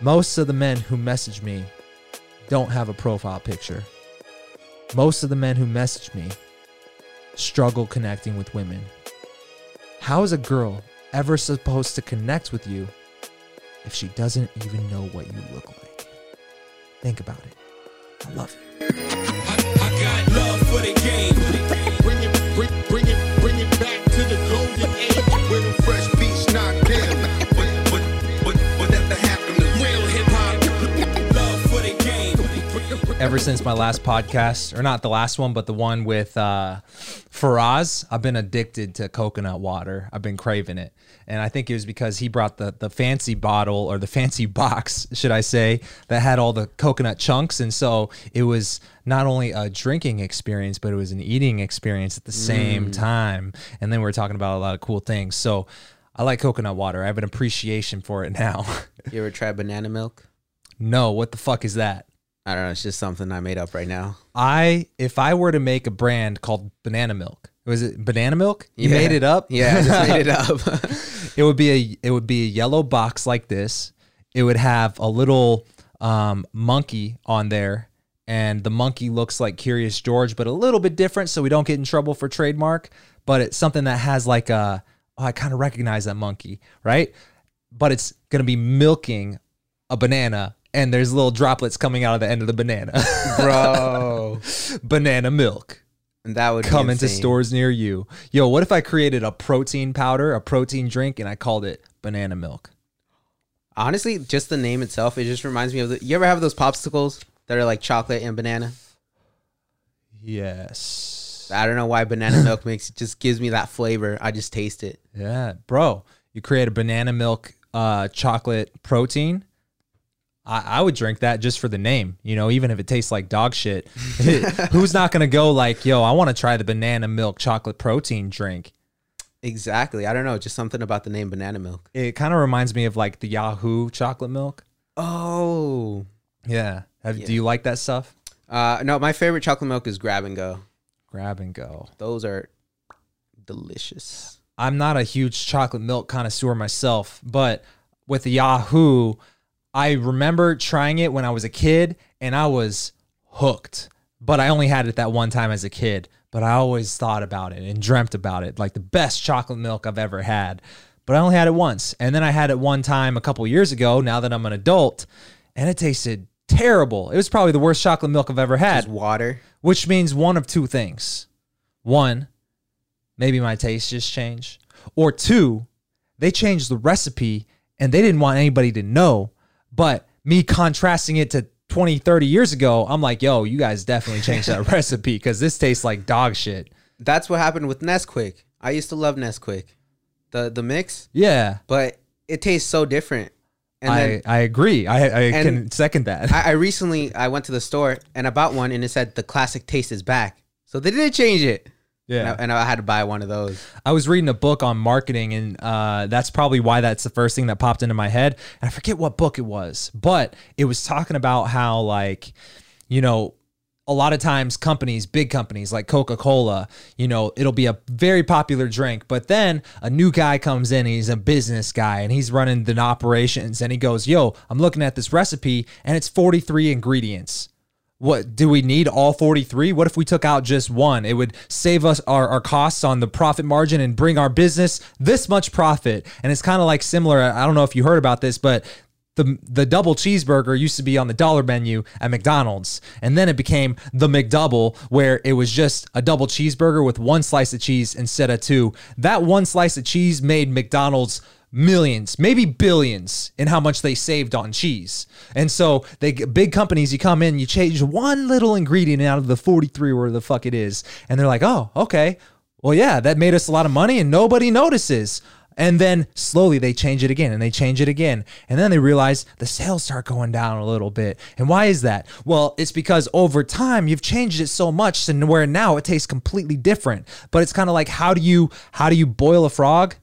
Most of the men who message me don't have a profile picture. Most of the men who message me struggle connecting with women. How is a girl ever supposed to connect with you if she doesn't even know what you look like? Think about it. I love you. I got Ever since my last podcast, or not the last one, but the one with uh, Faraz, I've been addicted to coconut water. I've been craving it. And I think it was because he brought the, the fancy bottle or the fancy box, should I say, that had all the coconut chunks. And so it was not only a drinking experience, but it was an eating experience at the same time. And then we are talking about a lot of cool things. So I like coconut water. I have an appreciation for it now. You ever tried banana milk? no, what the fuck is that? I don't know. It's just something I made up right now. I if I were to make a brand called Banana Milk, was it Banana Milk? You Yeah. made it up. Yeah, I just made it up. it would be a it would be a yellow box like this. It would have a little um, monkey on there, and the monkey looks like Curious George, but a little bit different, so we don't get in trouble for trademark. But it's something that has like a oh, I kind of recognize that monkey, right? But it's gonna be milking a banana, and there's little droplets coming out of the end of the banana. Bro. banana milk. And that would be come into stores near you. Yo, what if I created a protein powder, a protein drink, and I called it banana milk? Honestly, just the name itself, it just reminds me of the. You ever have those popsicles that are like chocolate and banana? Yes. I don't know why banana milk makes it just gives me that flavor. I just taste it. Yeah, bro. You create a banana milk uh, chocolate protein. I, I would drink that just for the name, you know, even if it tastes like dog shit. Who's not gonna go like, yo, I want to try the banana milk chocolate protein drink? Exactly. I don't know. Just something about the name banana milk. It kind of reminds me of like the Yoo-hoo chocolate milk. Oh. Yeah. Have, Yeah. Do you like that stuff? Uh, no, my favorite chocolate milk is grab and go. Grab and go. Those are delicious. I'm not a huge chocolate milk connoisseur myself, but with the Yoo-hoo, I remember trying it when I was a kid and I was hooked. But I only had it that one time as a kid, but I always thought about it and dreamt about it, like the best chocolate milk I've ever had. But I only had it once. And then I had it one time a couple years ago, now that I'm an adult, and it tasted terrible. It was probably the worst chocolate milk I've ever had Just water. which means one of two things. One, maybe my taste just changed. Or two, they changed the recipe and they didn't want anybody to know. But me contrasting it to 20, 30 years ago, I'm like, yo, you guys definitely changed that recipe because this tastes like dog shit. That's what happened with Nesquik. I used to love Nesquik, the the mix, Yeah, but it tastes so different. And I, then I agree. I, I can second that. I, I recently I went to the store and I bought one and it said the classic taste is back. So they didn't change it. And I, yeah. and I had to buy one of those. I was reading a book on marketing, and uh, that's probably why that's the first thing that popped into my head. And I forget what book it was, but it was talking about how, like, you know, a lot of times companies, big companies like Coca Cola, you know, it'll be a very popular drink, but then a new guy comes in, he's a business guy, and he's running the operations, and he goes, Yo, I'm looking at this recipe, and it's 43 ingredients what do we need all 43 what if we took out just one? It would save us our, our costs on the profit margin and bring our business this much profit. And it's kind of like similar i don't know if you heard about this but the the double cheeseburger used to be on the dollar menu at McDonald's. And then it became the McDouble where it was just a double cheeseburger with one slice of cheese instead of two. That one slice of cheese made McDonald's millions, maybe billions in how much they saved on cheese. And so they big companies, you come in, you change one little ingredient out of the 43 where the fuck it is, and they're like, "Oh, okay. Well, yeah, that made us a lot of money and nobody notices." And then slowly they change it again and they change it again. And then they realize the sales start going down a little bit. And why is that? Well, it's because over time you've changed it so much to where now it tastes completely different. But it's kind of like how do you how do you boil a frog?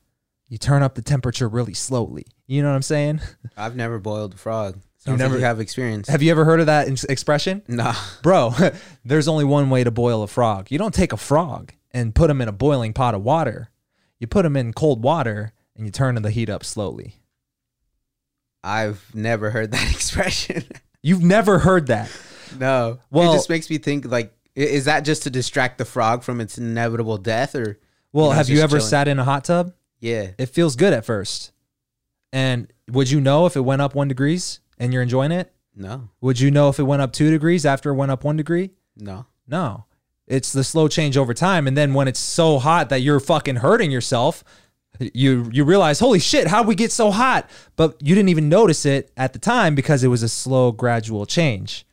You turn up the temperature really slowly. You know what I'm saying? I've never boiled a frog. Sounds never- like you have experience. Have you ever heard of that expression? nah. Bro, there's only one way to boil a frog. You don't take a frog and put him in a boiling pot of water. You put him in cold water and you turn the heat up slowly. I've never heard that expression. You've never heard that. no. Well- it just makes me think like, is that just to distract the frog from its inevitable death, or Well, know, have you ever chilling. sat in a hot tub? Yeah? It feels good at first. And would you know if it went up one degrees and you're enjoying it? No, Would you know if it went up two degrees after it went up one degree? no. No. It's the slow change over time. And then when it's so hot that you're fucking hurting yourself, you you realize, holy shit, how'd we get so hot? But you didn't even notice it at the time because it was a slow, gradual change.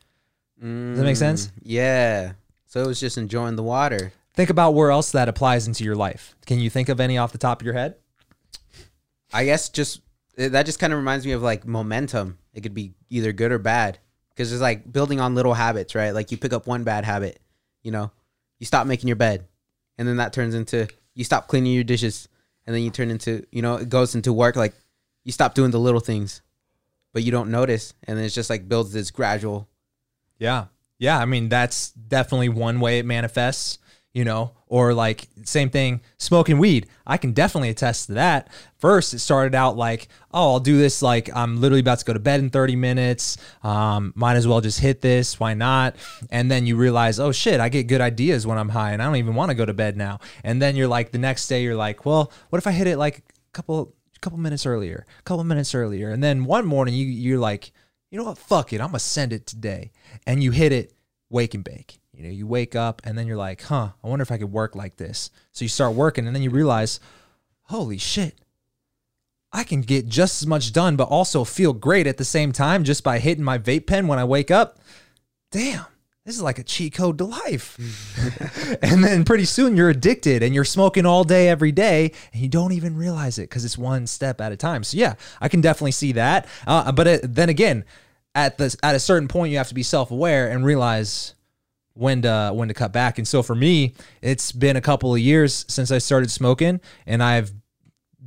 Does that make sense? Mm, Yeah. So it was just enjoying the water. Think about where else that applies into your life. Can you think of any off the top of your head? I guess just eh, that just kind of reminds me of like momentum. It could be either good or bad because it's like building on little habits, right? Like you pick up one bad habit, you know, you stop making your bed, and then that turns into you stop cleaning your dishes, and then you turn into you know it goes into work like you stop doing the little things, but you don't notice, and then it's just like builds this gradual. Yeah. Yeah. I mean, that's definitely one way it manifests, you know, or like same thing, smoking weed. I can definitely attest to that. First, it started out like, oh, I'll do this. Like, I'm literally about to go to bed in 30 minutes. Um, might as well just hit this. Why not? And then you realize, oh shit, I get good ideas when I'm high and I don't even want to go to bed now. And then you're like, the next day, you're like, well, what if I hit it like a couple, couple minutes earlier, a couple minutes earlier. And then one morning you, you're like, you know what? Fuck it. I'm gonna send it today. And you hit it wake and bake. You know, you wake up and then you're like, huh, I wonder if I could work like this. So you start working and then you realize, holy shit, I can get just as much done, but also feel great at the same time just by hitting my vape pen when I wake up. Damn, this is like a cheat code to life. and then pretty soon you're addicted and you're smoking all day, every day, and you don't even realize it because it's one step at a time. So yeah, I can definitely see that. Uh, but it, then again, at the at a certain point, you have to be self aware and realize when to when to cut back. And so for me, it's been a couple of years since I started smoking, and I've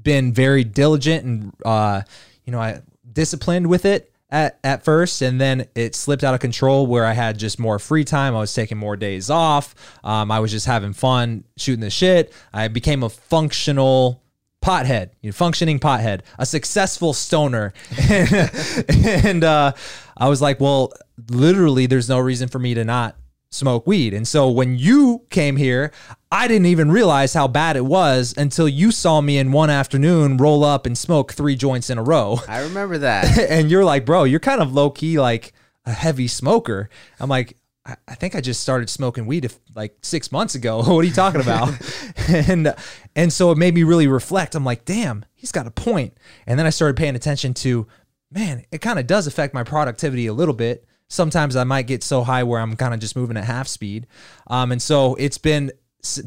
been very diligent and uh, you know, I disciplined with it at, at first, and then it slipped out of control where I had just more free time. I was taking more days off. Um, I was just having fun shooting the shit. I became a functional pothead, you know, functioning pothead, a successful stoner. and uh, I was like, well, literally, there's no reason for me to not smoke weed. And so when you came here, I didn't even realize how bad it was until you saw me in one afternoon roll up and smoke three joints in a row. I remember that. and you're like, bro, you're kind of low key like a heavy smoker. I'm like, I, I think I just started smoking weed if, like six months ago. what are you talking about? and and so it made me really reflect. I'm like, damn, he's got a point. And then I started paying attention to, man, it kind of does affect my productivity a little bit. Sometimes I might get so high where I'm kind of just moving at half speed. Um, and so it's been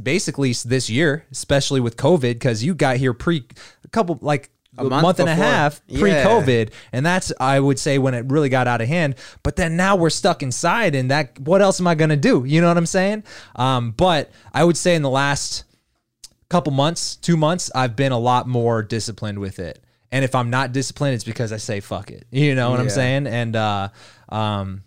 basically this year, especially with COVID, because you got here pre a couple like a month month, and a half pre-COVID, and that's I would say when it really got out of hand. But then now we're stuck inside, and that what else am I gonna do? You know what I'm saying? Um, but I would say in the last couple months, two months, I've been a lot more disciplined with it. And if I'm not disciplined, it's because I say fuck it. You know what I'm saying? And uh, um,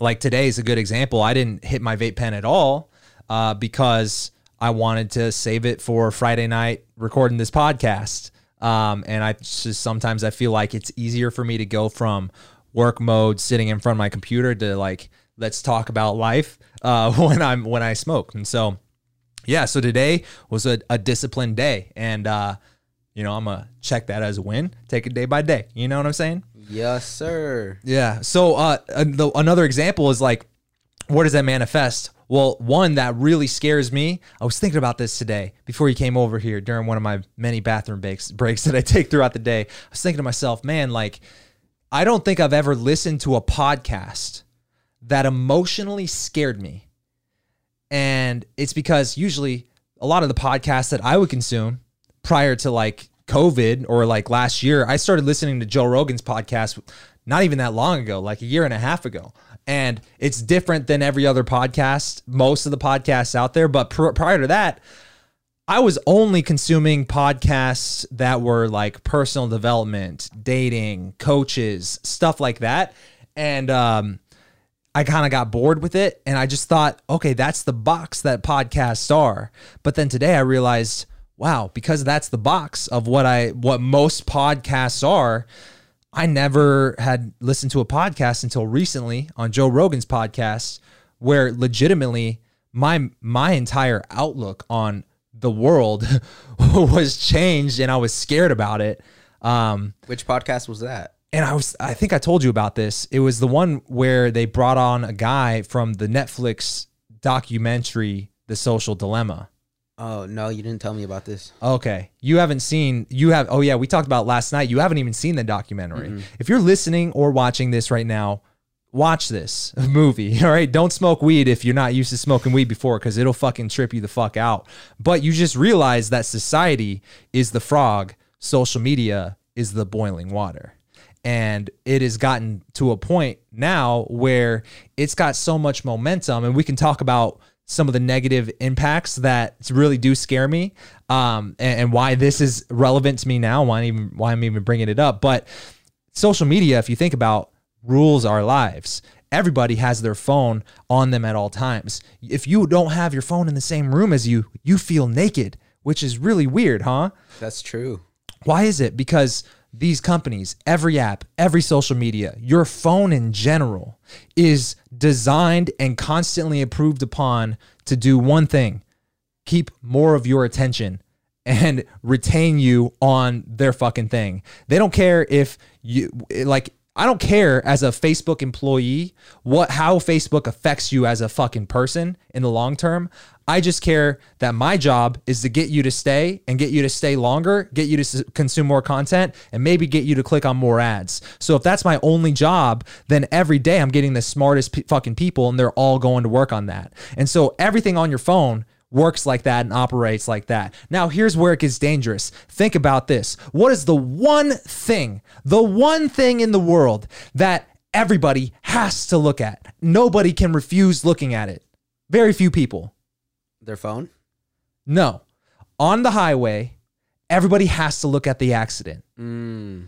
like today is a good example. I didn't hit my vape pen at all uh, because I wanted to save it for Friday night recording this podcast. Um, and I just sometimes I feel like it's easier for me to go from work mode, sitting in front of my computer, to like let's talk about life uh, when I'm when I smoke. And so yeah, so today was a, a disciplined day, and uh, you know I'm gonna check that as a win. Take it day by day. You know what I'm saying? yes, sir. Yeah. So uh, the, another example is like, where does that manifest? Well, one that really scares me. I was thinking about this today before you came over here during one of my many bathroom breaks breaks that I take throughout the day. I was thinking to myself, man, like, I don't think I've ever listened to a podcast that emotionally scared me. And it's because usually a lot of the podcasts that I would consume prior to like COVID or like last year, I started listening to Joe Rogan's podcast not even that long ago, like a year and a half ago. And it's different than every other podcast, most of the podcasts out there. But pr- prior to that, I was only consuming podcasts that were like personal development, dating, coaches, stuff like that. And um, I kind of got bored with it and I just thought, okay, that's the box that podcasts are. But then today I realized, wow, because that's the box of what I what most podcasts are, I never had listened to a podcast until recently on Joe Rogan's podcast, where legitimately my my entire outlook on the world was changed, and I was scared about it. Um, Which podcast was that? and I was I think I told you about this. It was the one where they brought on a guy from the Netflix documentary The Social Dilemma. Oh no, you didn't tell me about this. Okay. You haven't seen you have oh yeah, we talked about last night. You haven't even seen the documentary. If you're listening or watching this right now, watch this movie. All right. Don't smoke weed if you're not used to smoking weed before because it'll fucking trip you the fuck out. But you just realize that society is the frog, social media is the boiling water. And it has gotten to a point now where it's got so much momentum, and we can talk about some of the negative impacts that really do scare me, um, and, and why this is relevant to me now. Why I'm even why I'm even bringing it up, but social media, if you think about rules our lives. Everybody has their phone on them at all times. If you don't have your phone in the same room as you, you feel naked, which is really weird, huh? That's true. Why is it? Because these companies, every app, every social media, your phone in general is designed and constantly improved upon to do one thing keep more of your attention and retain you on their fucking thing. They don't care if you like I don't care as a Facebook employee what how Facebook affects you as a fucking person in the long term. I just care that my job is to get you to stay and get you to stay longer, get you to consume more content, and maybe get you to click on more ads. So if that's my only job, then every day I'm getting the smartest p- fucking people and they're all going to work on that. And so everything on your phone works like that and operates like that. Now, here's where it gets dangerous. Think about this. What is the one thing, the one thing in the world that everybody has to look at? Nobody can refuse looking at it. Very few people. Their phone? No. On the highway, everybody has to look at the accident. Hmm.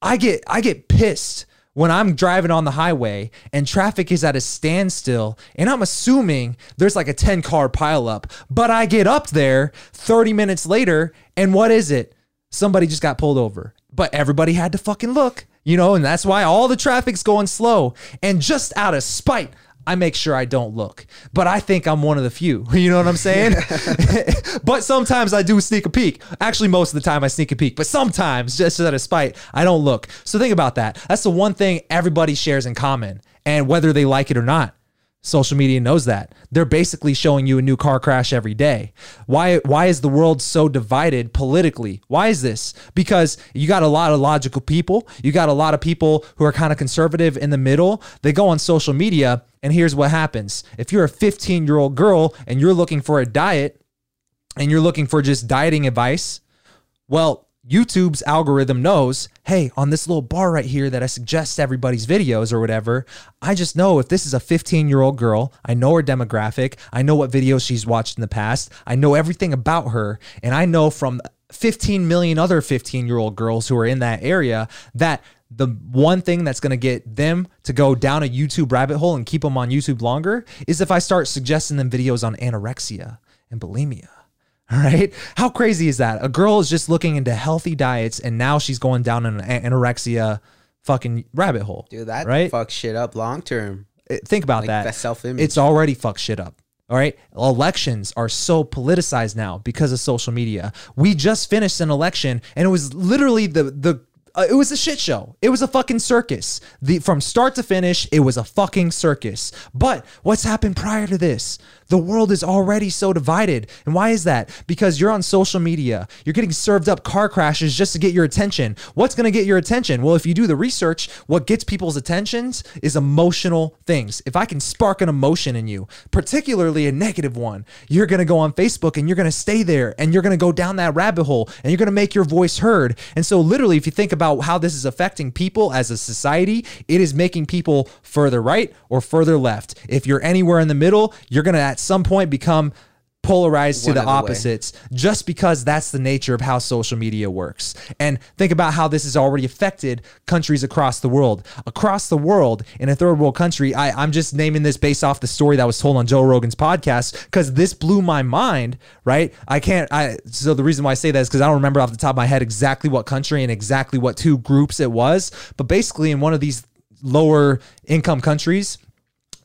I get I get pissed when I'm driving on the highway and traffic is at a standstill and I'm assuming there's like a 10 car pileup, but I get up there 30 minutes later and what is it? Somebody just got pulled over. But everybody had to fucking look, you know, and that's why all the traffic's going slow. And just out of spite, I make sure I don't look. But I think I'm one of the few. You know what I'm saying? but sometimes I do sneak a peek. Actually, most of the time I sneak a peek, but sometimes, just out of spite, I don't look. So think about that. That's the one thing everybody shares in common. And whether they like it or not, social media knows that. They're basically showing you a new car crash every day. Why why is the world so divided politically? Why is this? Because you got a lot of logical people, you got a lot of people who are kind of conservative in the middle. They go on social media and here's what happens. If you're a 15-year-old girl and you're looking for a diet and you're looking for just dieting advice, well, YouTube's algorithm knows, hey, on this little bar right here that I suggest everybody's videos or whatever, I just know if this is a 15 year old girl, I know her demographic, I know what videos she's watched in the past, I know everything about her, and I know from 15 million other 15 year old girls who are in that area that the one thing that's going to get them to go down a YouTube rabbit hole and keep them on YouTube longer is if I start suggesting them videos on anorexia and bulimia. All right. How crazy is that? A girl is just looking into healthy diets and now she's going down an anorexia fucking rabbit hole. Dude, that right? fucks shit up long term. Uh, Think about Like, that. that self-image. It's already fucked shit up. All right. Elections are so politicized now because of social media. We just finished an election and it was literally the the uh, it was a shit show. It was a fucking circus. The from start to finish, it was a fucking circus. But what's happened prior to this? The world is already so divided. And why is that? Because you're on social media. You're getting served up car crashes just to get your attention. What's going to get your attention? Well, if you do the research, what gets people's attentions is emotional things. If I can spark an emotion in you, particularly a negative one, you're going to go on Facebook and you're going to stay there and you're going to go down that rabbit hole and you're going to make your voice heard. And so literally if you think about how this is affecting people as a society, it is making people further right or further left. If you're anywhere in the middle, you're going to some point become polarized to the other way. opposites just because that's the nature of how social media works. And think about how this has already affected countries across the world. Across the world, in a third world country, I, I'm just naming this based off the story that was told on Joe Rogan's podcast because this blew my mind, right? I can't, I, so the reason why I say that is because I don't remember off the top of my head exactly what country and exactly what two groups it was. But basically, in one of these lower income countries,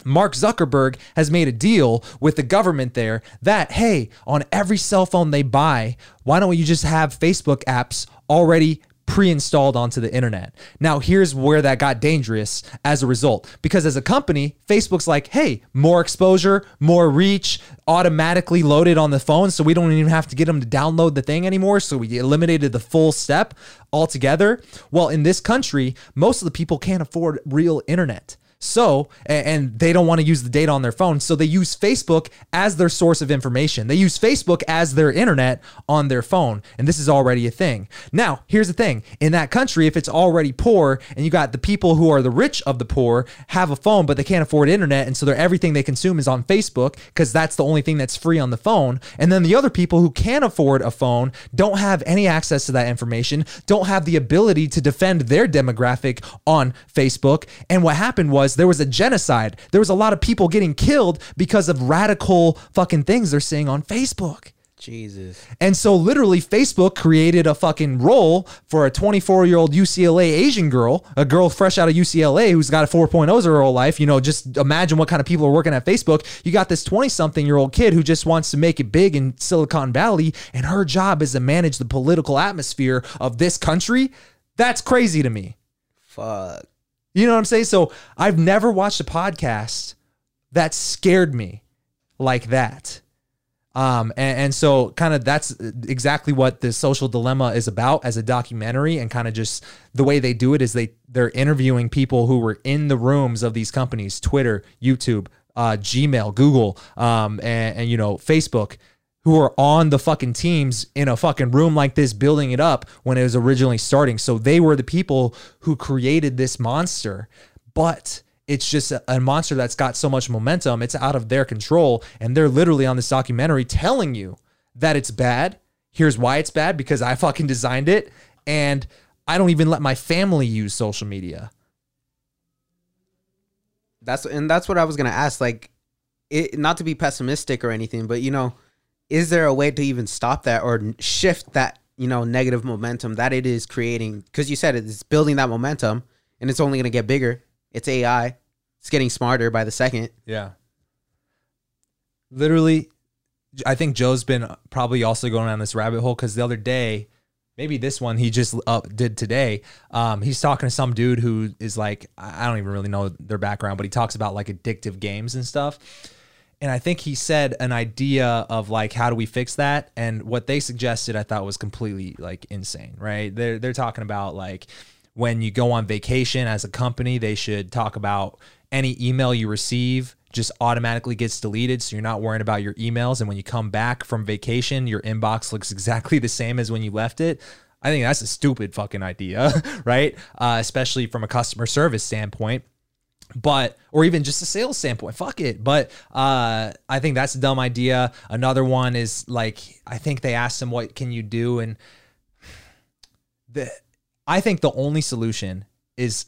Mark Zuckerberg has made a deal with the government there that, hey, on every cell phone they buy, why don't you just have Facebook apps already pre-installed onto the internet. Now, here's where that got dangerous as a result. Because as a company, Facebook's like, hey, more exposure, more reach, automatically loaded on the phone. So we don't even have to get them to download the thing anymore. So we eliminated the full step altogether. Well, in this country, most of the people can't afford real internet. So, and they don't want to use the data on their phone. So they use Facebook as their source of information. They use Facebook as their internet on their phone. And this is already a thing. Now, here's the thing in that country, if it's already poor and you got the people who are the rich of the poor have a phone, but they can't afford internet. And so everything they consume is on Facebook because that's the only thing that's free on the phone. And then the other people who can afford a phone don't have any access to that information, don't have the ability to defend their demographic on Facebook. And what happened was there was a genocide. There was a lot of people getting killed because of radical fucking things they're saying on Facebook. Jesus. And so literally Facebook created a fucking role for a 24 year old UCLA Asian girl, a girl fresh out of UCLA who's got a 4.0s her whole life. You know, just imagine what kind of people are working at Facebook. You got this 20 something year old kid who just wants to make it big in Silicon Valley and her job is to manage the political atmosphere of this country. That's crazy to me. Fuck. You know what I'm saying? So I've never watched a podcast that scared me like that. Um, and, and so kind of that's exactly what the social dilemma is about as a documentary and kind of just the way they do it is they they're interviewing people who were in the rooms of these companies, Twitter, YouTube, uh, Gmail, Google, um, and, and you know, Facebook, who are on the fucking teams in a fucking room like this building it up when it was originally starting. So they were the people who created this monster. But it's just a, monster that's got so much momentum, it's out of their control. And they're literally on this documentary telling you that it's bad. Here's why it's bad because I fucking designed it. And I don't even let my family use social media. That's and that's what I was gonna ask. Like, it not to be pessimistic or anything, but you know, is there a way to even stop that or shift that you know negative momentum that it is creating? Because you said it's building that momentum, and it's only gonna get bigger. It's AI. It's getting smarter by the second. Yeah. Literally, I think Joe's been probably also going down this rabbit hole because the other day, maybe this one he just up did today. Um, he's talking to some dude who is like, I don't even really know their background, but he talks about like addictive games and stuff. And I think he said an idea of like how do we fix that? And what they suggested I thought was completely like insane, right? They're they're talking about like when you go on vacation as a company, they should talk about any email you receive just automatically gets deleted. So you're not worrying about your emails. And when you come back from vacation your inbox looks exactly the same as when you left it. I think that's a stupid fucking idea right? Uh, especially from a customer service standpoint but or even just a sales standpoint fuck it. But uh i think that's a dumb idea. Another one is like i think they asked him what can you do? And the i think the only solution is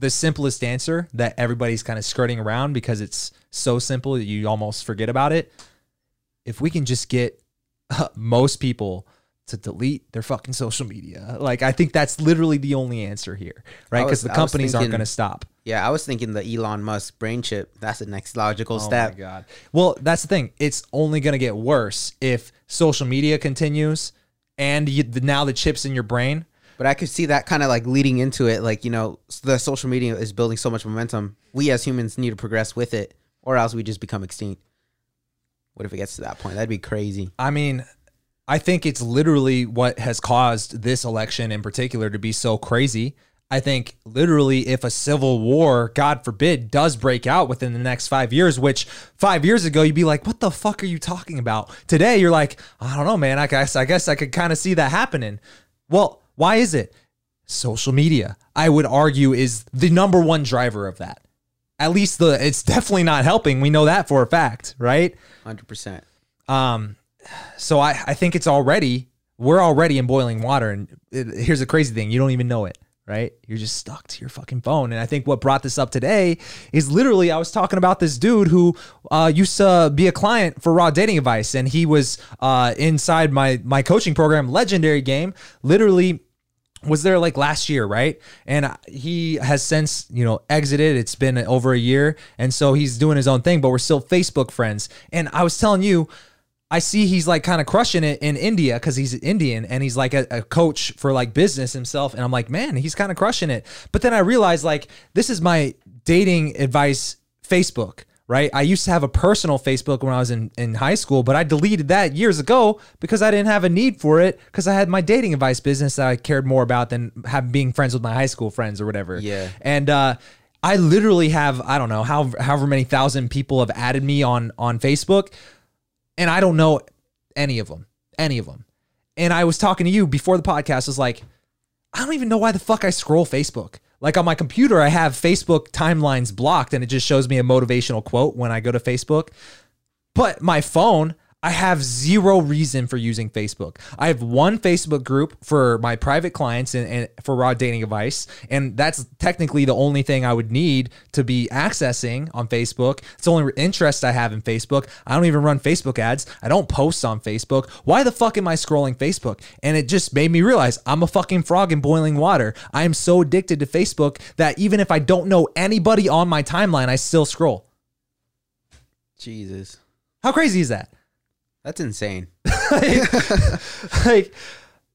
the simplest answer that everybody's kind of skirting around because it's so simple that you almost forget about it. If we can just get most people to delete their fucking social media like i think that's literally the only answer here right because the companies aren't going to stop Yeah, I was thinking the Elon Musk brain chip. That's the next logical Oh step. my god. Well, that's the thing. It's only going to get worse if social media continues and you, the, now the chips in your brain. But I could see that kind of like leading into it. Like, you know, the social media is building so much momentum. We as humans need to progress with it, or else we just become extinct. What if it gets to that point? That'd be crazy. I mean, I think it's literally what has caused this election in particular to be so crazy. I think literally if a civil war, God forbid, does break out within the next five years, which five years ago you'd be like, what the fuck are you talking about? Today you're like, I don't know, man. I guess I guess I could kind of see that happening. Well, why is it? Social media, I would argue, is the number one driver of that. At least the it's definitely not helping. We know that for a fact, right? Hundred percent. Um, so I, I think it's already we're already in boiling water, and it, here's the crazy thing: you don't even know it. Right, you're just stuck to your fucking phone, and I think what brought this up today is literally I was talking about this dude who uh, used to be a client for Raw Dating Advice, and he was uh, inside my my coaching program, Legendary Game. Literally, was there like last year, right? And he has since, you know, exited. It's been over a year. And so he's doing his own thing, but we're still Facebook friends. And I was telling you, I see he's like kind of crushing it in India because he's Indian and he's like a, a coach for like business himself. And I'm like, man, he's kind of crushing it. But then I realized like this is my dating advice Facebook right? I used to have a personal Facebook when I was in, in high school, but I deleted that years ago because I didn't have a need for it because I had my dating advice business that I cared more about than have, being friends with my high school friends or whatever. Yeah. And uh, I literally have, I don't know, how, however many thousand people have added me on, on Facebook, and I don't know any of them, any of them. And I was talking to you before the podcast, I was like, I don't even know why the fuck I scroll Facebook. Like on my computer, I have Facebook timelines blocked and it just shows me a motivational quote when I go to Facebook. But my phone, I have zero reason for using Facebook. I have one Facebook group for my private clients and, and, for raw dating advice, and that's technically the only thing I would need to be accessing on Facebook. It's the only interest I have in Facebook. I don't even run Facebook ads. I don't post on Facebook. Why the fuck am I scrolling Facebook? And it just made me realize I'm a fucking frog in boiling water. I am so addicted to Facebook that even if I don't know anybody on my timeline, I still scroll. Jesus. How crazy is that? That's insane. like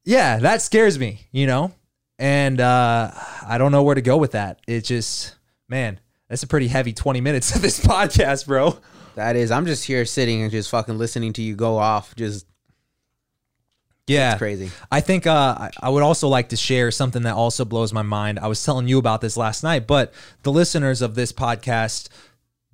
yeah that scares me you know and uh i don't know where to go with that it just man that's a pretty heavy 20 minutes of this podcast bro That is. I'm just here sitting and just fucking listening to you go off. Just yeah it's crazy. i think uh i would also like to share something that also blows my mind i was telling you about this last night but the listeners of this podcast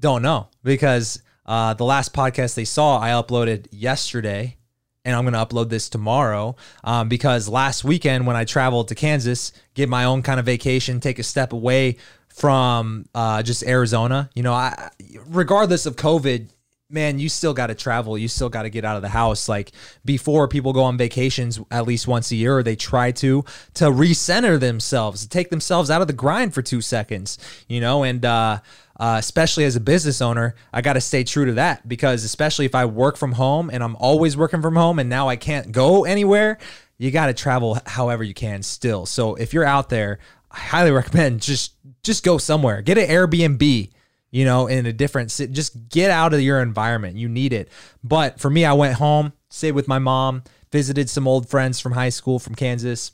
don't know because uh the last podcast they saw i uploaded yesterday and I'm going to upload this tomorrow um, because last weekend when I traveled to Kansas, get my own kind of vacation, take a step away from uh, just Arizona. You know, I regardless of COVID, man, you still got to travel. You still got to get out of the house. Like before, people go on vacations at least once a year, or they try to to recenter themselves, take themselves out of the grind for two seconds. You know, and uh, uh, especially as a business owner, I got to stay true to that because especially if I work from home and I'm always working from home, and now I can't go anywhere. You got to travel however you can still. So if you're out there, I highly recommend just just go somewhere. Get an Airbnb you know, in a different. Just get out of your environment. You need it. But for me, I went home, stayed with my mom, visited some old friends from high school from Kansas.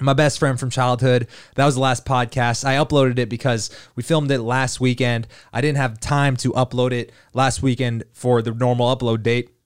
My best friend from childhood. That was the last podcast. I uploaded it because we filmed it last weekend. I didn't have time to upload it last weekend for the normal upload date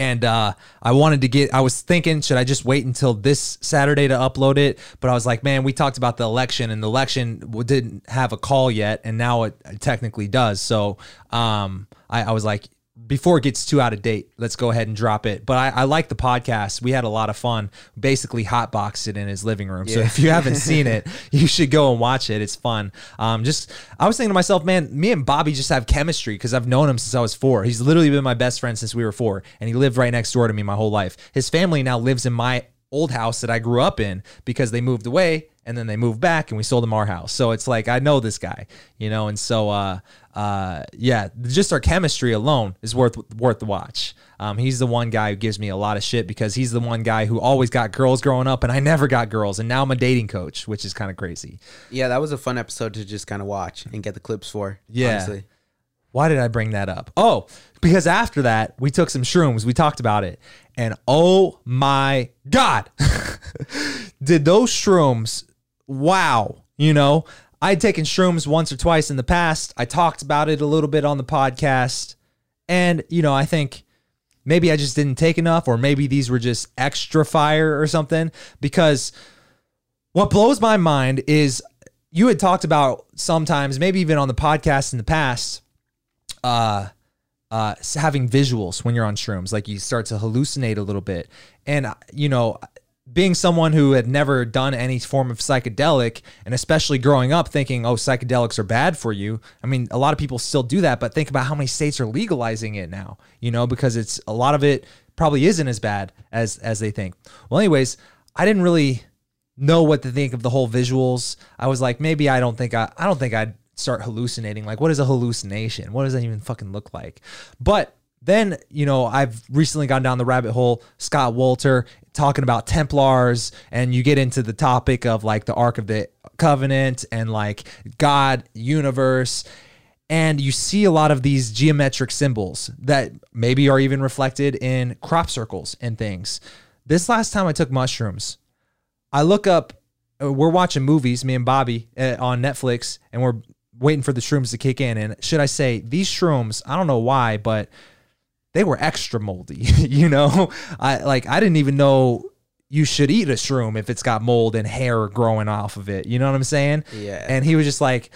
and uh, I wanted to get. I was thinking, should I just wait until this Saturday to upload it? But I was like, man, we talked about the election, and the election didn't have a call yet, and now it technically does. So um, I, I was like, before it gets too out of date, let's go ahead and drop it. But I, I like the podcast. We had a lot of fun. Basically, hotboxed it in his living room. So if you haven't seen it, you should go and watch it. It's fun. Um, just I was thinking to myself, man, me and Bobby just have chemistry because I've known him since I was four. He's literally been my best friend since we were four, and he lived right next door to me my whole life. His family now lives in my old house that I grew up in because they moved away and then they moved back and we sold them our house. So it's like I know this guy, you know, and so uh uh yeah, just our chemistry alone is worth worth the watch. Um, he's the one guy who gives me a lot of shit because he's the one guy who always got girls growing up and I never got girls and now I'm a dating coach, which is kind of crazy. Yeah, that was a fun episode to just kind of watch and get the clips for. Yeah. Honestly. Why did I bring that up? Oh, because after that, we took some shrooms. We talked about it. And oh my God, did those shrooms, wow. You know, I'd taken shrooms once or twice in the past. I talked about it a little bit on the podcast. And, you know, I think maybe I just didn't take enough, or maybe these were just extra fire or something. Because what blows my mind is you had talked about sometimes, maybe even on the podcast in the past, uh, uh, having visuals when you're on shrooms. Like you start to hallucinate a little bit. And, you know, being someone who had never done any form of psychedelic and especially growing up thinking oh psychedelics are bad for you. I mean a lot of people still do that but think about how many states are legalizing it now you know because it's a lot of it probably isn't as bad as as they think. Well anyways i didn't really know what to think of the whole visuals. I was like maybe i don't think i i don't think i'd start hallucinating. Like what is a hallucination? What does that even fucking look like? But then you know i've recently gone down the rabbit hole. Scott Wolter talking about templars and you get into the topic of like the ark of the covenant and like god universe and you see a lot of these geometric symbols that maybe are even reflected in crop circles and things this last time i took mushrooms I look up. uh, We're watching movies, me and Bobby, uh, on Netflix, and we're waiting for the shrooms to kick in. And should I say these shrooms? I don't know why, but they were extra moldy. you know, I like I didn't even know you should eat a shroom if it's got mold and hair growing off of it. You know what I'm saying? Yeah. And he was just like,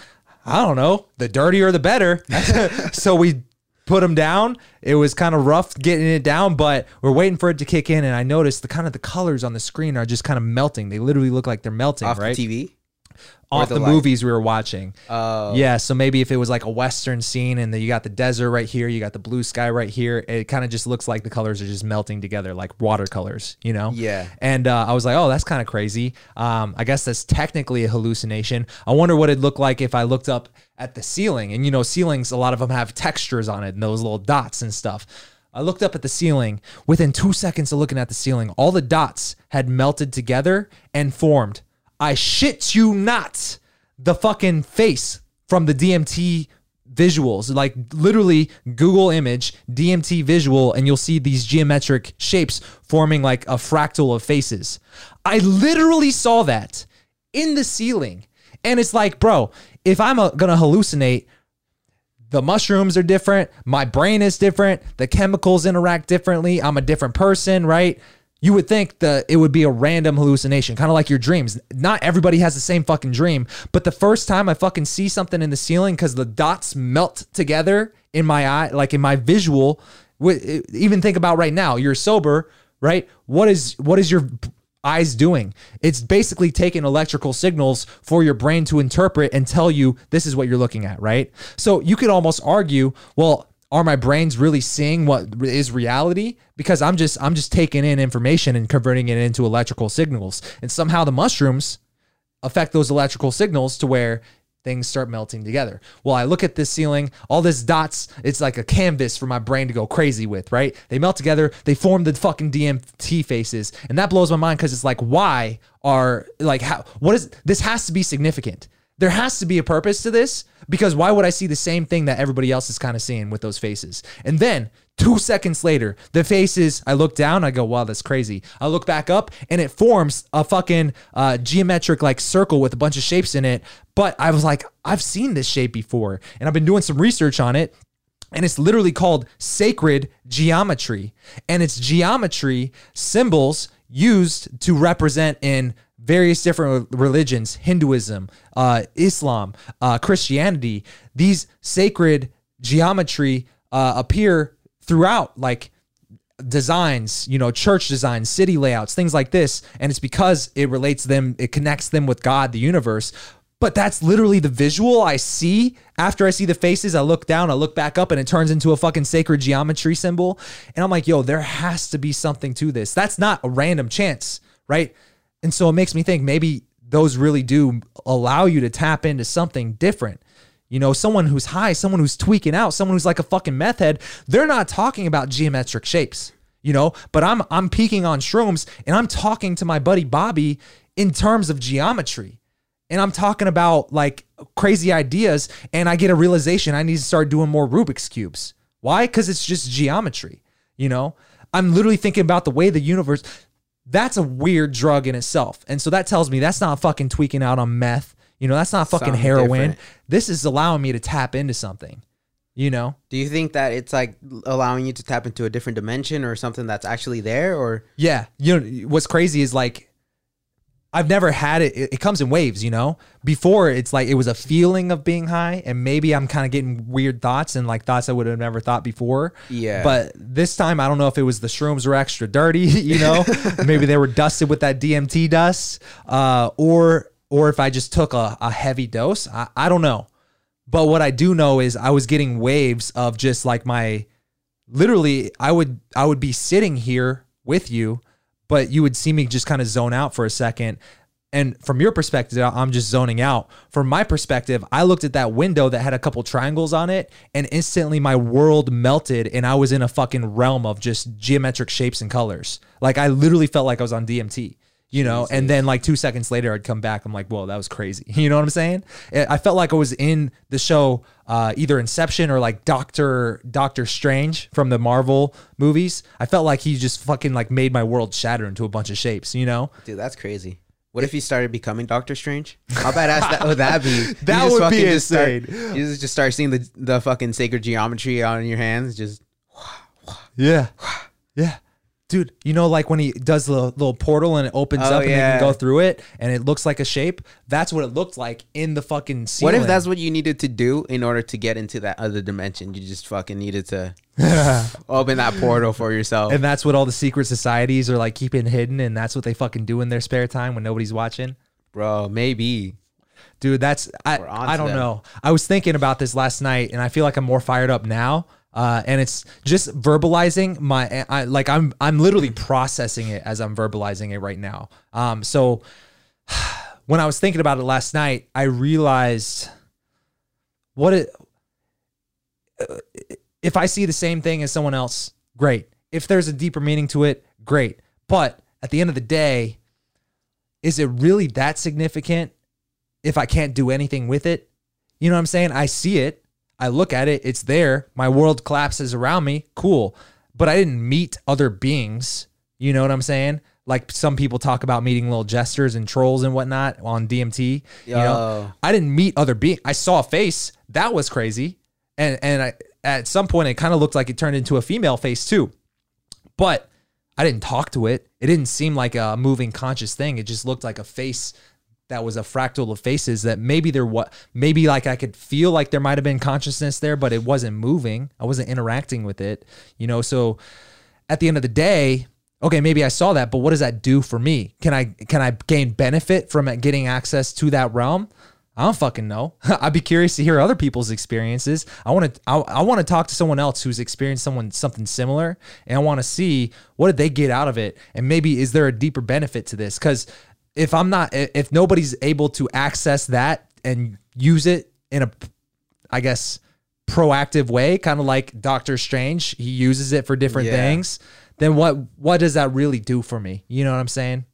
I don't know, the dirtier the better. so we put them down. It was kind of rough getting it down, but we're waiting for it to kick in. And I noticed the kind of the colors on the screen are just kind of melting. They literally look like they're melting, Off right? the TV. Off the the, movies we were watching. Oh. Yeah, so maybe if it was like a western scene and then you got the desert right here, you got the blue sky right here, it kind of just looks like the colors are just melting together like watercolors, you know? Yeah. And uh, I was like, oh, that's kind of crazy. Um, I guess that's technically a hallucination. I wonder what it'd look like if I looked up at the ceiling. And you know, ceilings, a lot of them have textures on it and those little dots and stuff. I looked up at the ceiling. Within two seconds of looking at the ceiling, all the dots had melted together and formed. I shit you not, the fucking face from the DMT visuals. Like literally Google image DMT visual, and you'll see these geometric shapes forming like a fractal of faces. I literally saw that in the ceiling. And it's like, bro, if I'm uh gonna hallucinate, the mushrooms are different. My brain is different. The chemicals interact differently. I'm a different person, right? You would think that it would be a random hallucination, kind of like your dreams. Not everybody has the same fucking dream, but the first time I fucking see something in the ceiling because the dots melt together in my eye, like in my visual. Even think about right now, you're sober, right? What is what is your eyes doing? It's basically taking electrical signals for your brain to interpret and tell you this is what you're looking at, right? So you could almost argue, well, are my brains really seeing what is reality? Because I'm just I'm just taking in information and converting it into electrical signals. And somehow the mushrooms affect those electrical signals to where things start melting together. Well, I look at this ceiling, all this dots, it's like a canvas for my brain to go crazy with, right? They melt together, they form the fucking DMT faces. And that blows my mind cuz it's like why are like how what is this has to be significant. There has to be a purpose to this because why would I see the same thing that everybody else is kind of seeing with those faces? And then two seconds later, the faces, I look down, I go, wow, that's crazy. I look back up and it forms a fucking uh, geometric like circle with a bunch of shapes in it. But I was like, I've seen this shape before and I've been doing some research on it. And it's literally called sacred geometry. And it's geometry symbols used to represent in various different religions Hinduism, uh, Islam, uh, Christianity. These sacred geometry uh, appear throughout, like designs, you know, church designs, city layouts, things like this. And it's because it relates them, it connects them with God, the universe. But that's literally the visual I see after I see the faces. I look down, I look back up, and it turns into a fucking sacred geometry symbol. And I'm like, yo, there has to be something to this. That's not a random chance, right? And so it makes me think maybe those really do allow you to tap into something different. You know, someone who's high, someone who's tweaking out, someone who's like a fucking meth head, they're not talking about geometric shapes, you know, but I'm I'm peeking on shrooms and I'm talking to my buddy Bobby in terms of geometry. And I'm talking about like crazy ideas and I get a realization I need to start doing more Rubik's cubes. Why? Cuz it's just geometry, you know? I'm literally thinking about the way the universe that's a weird drug in itself. And so that tells me that's not fucking tweaking out on meth. You know, that's not fucking Something heroin. different. This is allowing me to tap into something. You know? Do you think that it's like allowing you to tap into a different dimension or something that's actually there or Yeah. You know what's crazy is like I've never had it. it. Comes in waves, you know. Before it's like it was a feeling of being high, and maybe I'm kind of getting weird thoughts and like thoughts I would have never thought before. Yeah. But this time, I don't know if it was the shrooms were extra dirty, you know. maybe they were dusted with that DMT dust, uh, or or if I just took a, a heavy dose. I, I don't know. But what I do know is I was getting waves of just like my literally I would I would be sitting here with you, but you would see me just kind of zone out for a second. And from your perspective, I'm just zoning out. From my perspective, I looked at that window that had a couple triangles on it, and instantly my world melted, and I was in a fucking realm of just geometric shapes and colors. Like I literally felt like I was on DMT, you know. And then like two seconds later, I'd come back. I'm like, whoa, that was crazy. You know what I'm saying? I I felt like I was in the show, uh, either Inception or like Doctor Doctor Strange from the Marvel movies. I felt like he just fucking like made my world shatter into a bunch of shapes. You know? Dude, that's crazy. What if he started becoming Doctor Strange? How badass that would that be? That would be fucking just start- insane. you just just start seeing the the fucking sacred geometry on your hands. Just Yeah. Yeah. Dude, you know, like when he does the little portal and it opens Oh, up and they yeah. can go through it and it looks like a shape. That's what it looked like in the fucking what ceiling. if that's what you needed to do in order to get into that other dimension? You just fucking needed to open that portal for yourself. and that's what all the secret societies are like keeping hidden and that's what they fucking do in their spare time when nobody's watching. Bro, maybe. Dude, that's I, We're I don't them. know. I was thinking about this last night and I feel like I'm more fired up now. Uh, and it's just verbalizing my I, like I'm I'm literally processing it as I'm verbalizing it right now. Um, so when I was thinking about it last night, I realized what it uh, if I see the same thing as someone else, great. If there's a deeper meaning to it, great. But at the end of the day, is it really that significant if I can't do anything with it? You know what I'm saying? I see it, I look at it, it's there. My world collapses around me. Cool. But I didn't meet other beings. You know what I'm saying? Like some people talk about meeting little jesters and trolls and whatnot on DMT. You know, I didn't meet other beings. I saw a face. That was crazy. And and I at some point it kind of looked like it turned into a female face too. But I didn't talk to it. It didn't seem like a moving conscious thing. It just looked like a face that was a fractal of faces that maybe there what maybe like I could feel like there might have been consciousness there, but it wasn't moving. I wasn't interacting with it. You know, so at the end of the day, okay, maybe I saw that, but what does that do for me? Can I can I gain benefit from getting access to that realm? I don't fucking know. I'd be curious to hear other people's experiences. I want to I, I want to talk to someone else who's experienced someone something similar and I want to see what did they get out of it and maybe is there a deeper benefit to this cuz if I'm not if nobody's able to access that and use it in a I guess proactive way, kind of like Doctor Strange, he uses it for different Yeah. things, then what what does that really do for me? You know what I'm saying?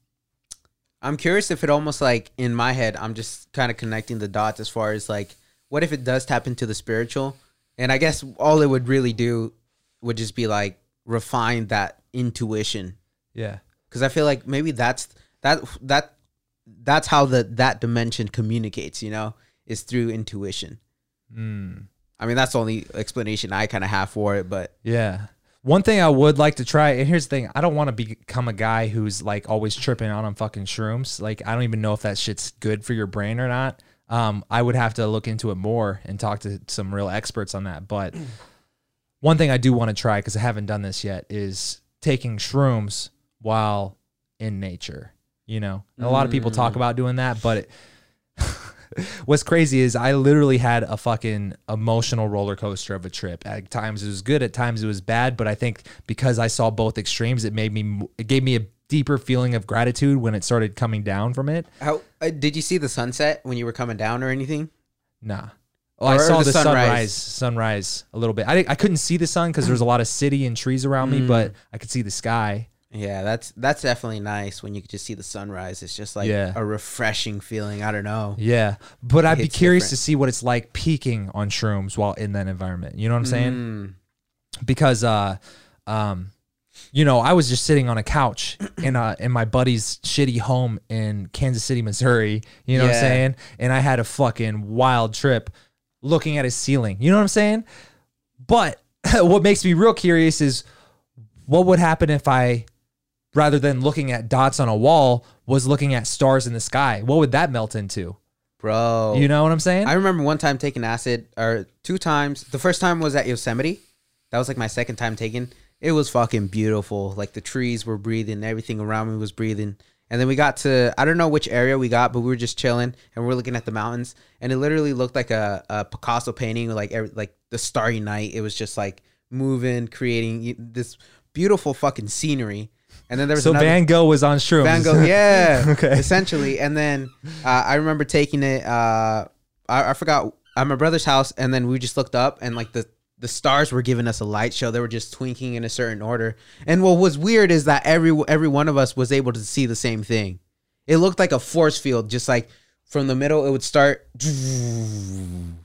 I'm curious if it almost like in my head, I'm just kind of connecting the dots as far as like, what if it does tap into the spiritual? And I guess all it would really do would just be like refine that intuition. Yeah. Because I feel like maybe that's that that that's how the that dimension communicates. You know, is through intuition. I mean, that's the only explanation I kind of have for it. But Yeah. One thing I would like to try, and here's the thing: I don't want to become a guy who's like always tripping out on fucking shrooms. Like, I don't even know if that shit's good for your brain or not. Um, I would have to look into it more and talk to some real experts on that. But one thing I do want to try because I haven't done this yet is taking shrooms while in nature. You know, and a lot of people talk about doing that, but it, what's crazy is I literally had a fucking emotional roller coaster of a trip. At times it was good, at times it was bad, but I think because I saw both extremes, it made me it gave me a deeper feeling of gratitude when it started coming down from it. how uh, did you see the sunset when you were coming down or anything? Nah. Oh, I Or saw the the, sunrise. sunrise, sunrise a little bit. I, didn't- I couldn't see the sun because there was a lot of city and trees around me, but I could see the sky. Yeah, that's that's definitely nice when you just see the sunrise. It's just like Yeah. a refreshing feeling. I don't know. Yeah, but I'd be curious different. to see what it's like peaking on shrooms while in that environment. You know what I'm saying? Mm. because uh um you know i was just sitting on a couch in uh in my buddy's shitty home in kansas city missouri you know what i'm saying and i had a fucking wild trip looking at his ceiling you know what i'm saying but what makes me real curious is what would happen if i rather than looking at dots on a wall was looking at stars in the sky. What would that melt into? bro. You know what I'm saying? I remember one time taking acid, or two times. The first time was at Yosemite. That was like my second time taking. It was fucking beautiful. Like the trees were breathing, everything around me was breathing. And then we got to I don't know which area we got, but we were just chilling and we are looking at the mountains, and it literally looked like a, a Picasso painting, like every, like the starry night. It was just like moving, creating this beautiful fucking scenery. And then there was so another, Van Gogh was on shrooms. Van Gogh, yeah, Okay. essentially. And then uh, I remember taking it. Uh, I, I forgot at my brother's house, and then we just looked up, and like the the stars were giving us a light show. They were just twinkling in a certain order. And what was weird is that every every one of us was able to see the same thing. It looked like a force field, just like from the middle, it would start, and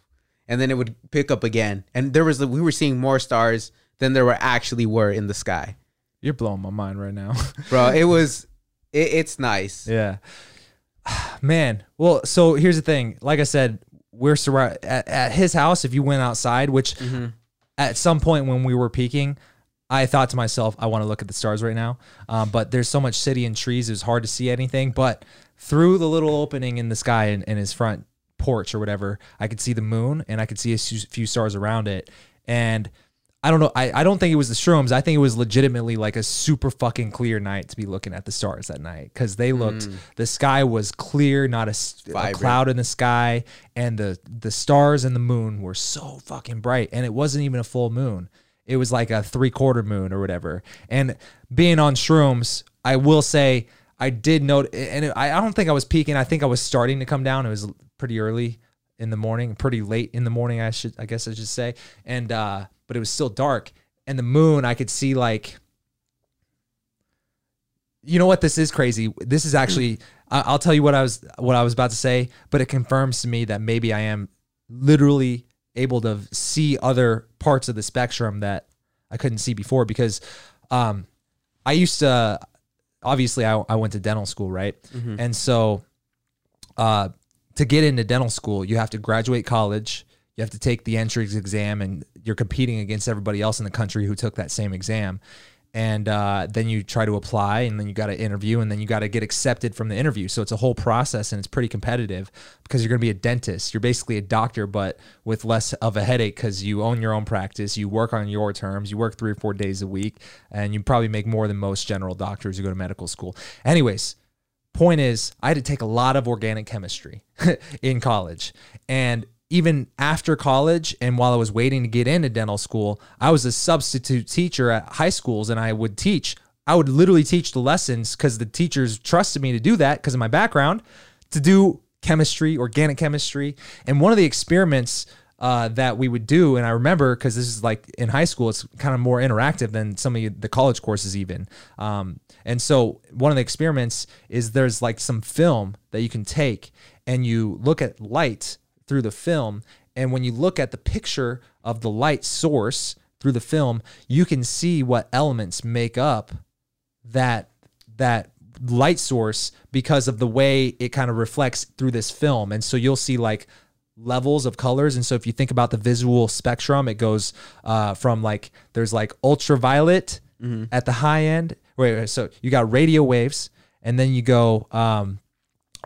then it would pick up again. And there was we were seeing more stars than there were actually were in the sky, You're blowing my mind right now. bro. It was, it, it's nice. Yeah. Man, well, so here's the thing. Like I said, we're surrounded at, at his house. If you went outside, which at some point when we were peaking, I thought to myself, I want to look at the stars right now. Um, but there's so much city and trees, it was hard to see anything. But through the little opening in the sky in, in his front porch or whatever, I could see the moon and I could see a few stars around it. And I don't know. I, I don't think it was the shrooms. I think it was legitimately like a super fucking clear night to be looking at the stars that night because they looked. The sky was clear, not a, Vibrant. cloud in the sky, and the the stars and the moon were so fucking bright. And it wasn't even a full moon. It was like a three quarter moon or whatever. And being on shrooms, I will say I did note, and I I don't think I was peaking. I think I was starting to come down. It was pretty early in the morning, pretty late in the morning. I should, I guess I should say. And uh, but it was still dark, and the moon I could see like. You know what? This is crazy. This is actually. I'll tell you what I was what I was about to say, but it confirms to me that maybe I am literally able to see other parts of the spectrum that I couldn't see before because um, I used to obviously I, I went to dental school right and so uh, to get into dental school you have to graduate college you have to take the entrance exam and you're competing against everybody else in the country who took that same exam. And uh, then you try to apply and then you got to interview and then you got to get accepted from the interview. So it's a whole process and it's pretty competitive because you're going to be a dentist. You're basically a doctor but with less of a headache because you own your own practice. You work on your terms. You work three or four days a week and you probably make more than most general doctors who go to medical school. Anyways point is i had to take a lot of organic chemistry in college. And even after college and while i was waiting to get into dental school i was a substitute teacher at high schools and i would teach i would literally teach the lessons because the teachers trusted me to do that because of my background to do chemistry organic chemistry and one of the experiments uh, that we would do. And I remember because this is like in high school, it's kind of more interactive than some of the college courses, even. Um, and so one of the experiments is there's like some film that you can take and you look at light through the film. And when you look at the picture of the light source through the film, you can see what elements make up that that light source because of the way it kind of reflects through this film. And so you'll see like levels of colors. And so if you think about the visual spectrum, it goes uh, from like there's like ultraviolet at the high end. Wait, wait, so you got radio waves, and then you go um,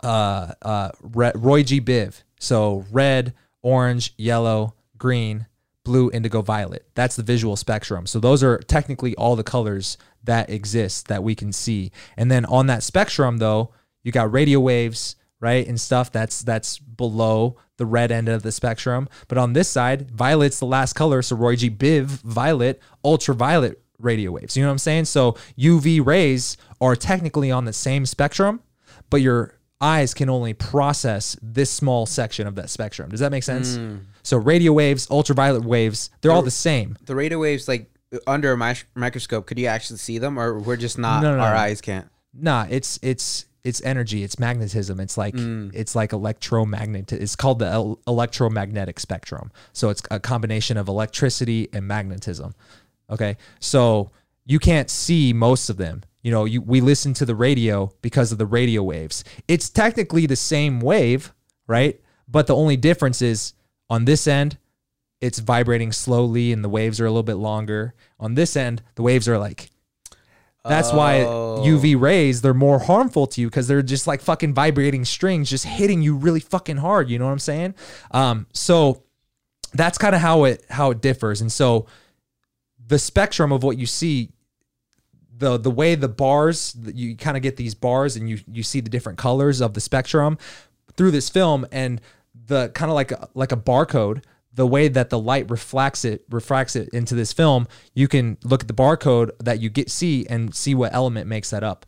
uh, uh, Roy G. Biv. So red, orange, yellow, green, blue, indigo, violet. That's the visual spectrum. So those are technically all the colors that exist that we can see. And then on that spectrum, though, you got radio waves, right, and stuff that's that's below the red end of the spectrum. But on this side, violet's the last color. So Roy G. Biv, violet, ultraviolet radio waves. You know what I'm saying? So UV rays are technically on the same spectrum, but your eyes can only process this small section of that spectrum. Does that make sense? Hmm. So radio waves, ultraviolet waves, they're all the same. The radio waves, like under a mic- microscope, could you actually see them, or we're just not? No, no, our no. eyes can't. Nah, it's it's it's energy, it's magnetism. It's like hmm. it's like electromagnet. It's called the el- electromagnetic spectrum. So it's a combination of electricity and magnetism. Okay, so you can't see most of them. You know, you we listen to the radio because of the radio waves. It's technically the same wave, right? But the only difference is on this end, it's vibrating slowly and the waves are a little bit longer. On this end, the waves are like That's why Oh. UV rays they're more harmful to you because they're just like fucking vibrating strings, just hitting you really fucking hard. You know what I'm saying? Um, so that's kind of how it how it differs. And so the spectrum of what you see, the the way the bars you kind of get these bars and you you see the different colors of the spectrum through this film and the kind of like a, like a barcode the way that the light reflects it refracts it into this film you can look at the barcode that you get see and see what element makes that up.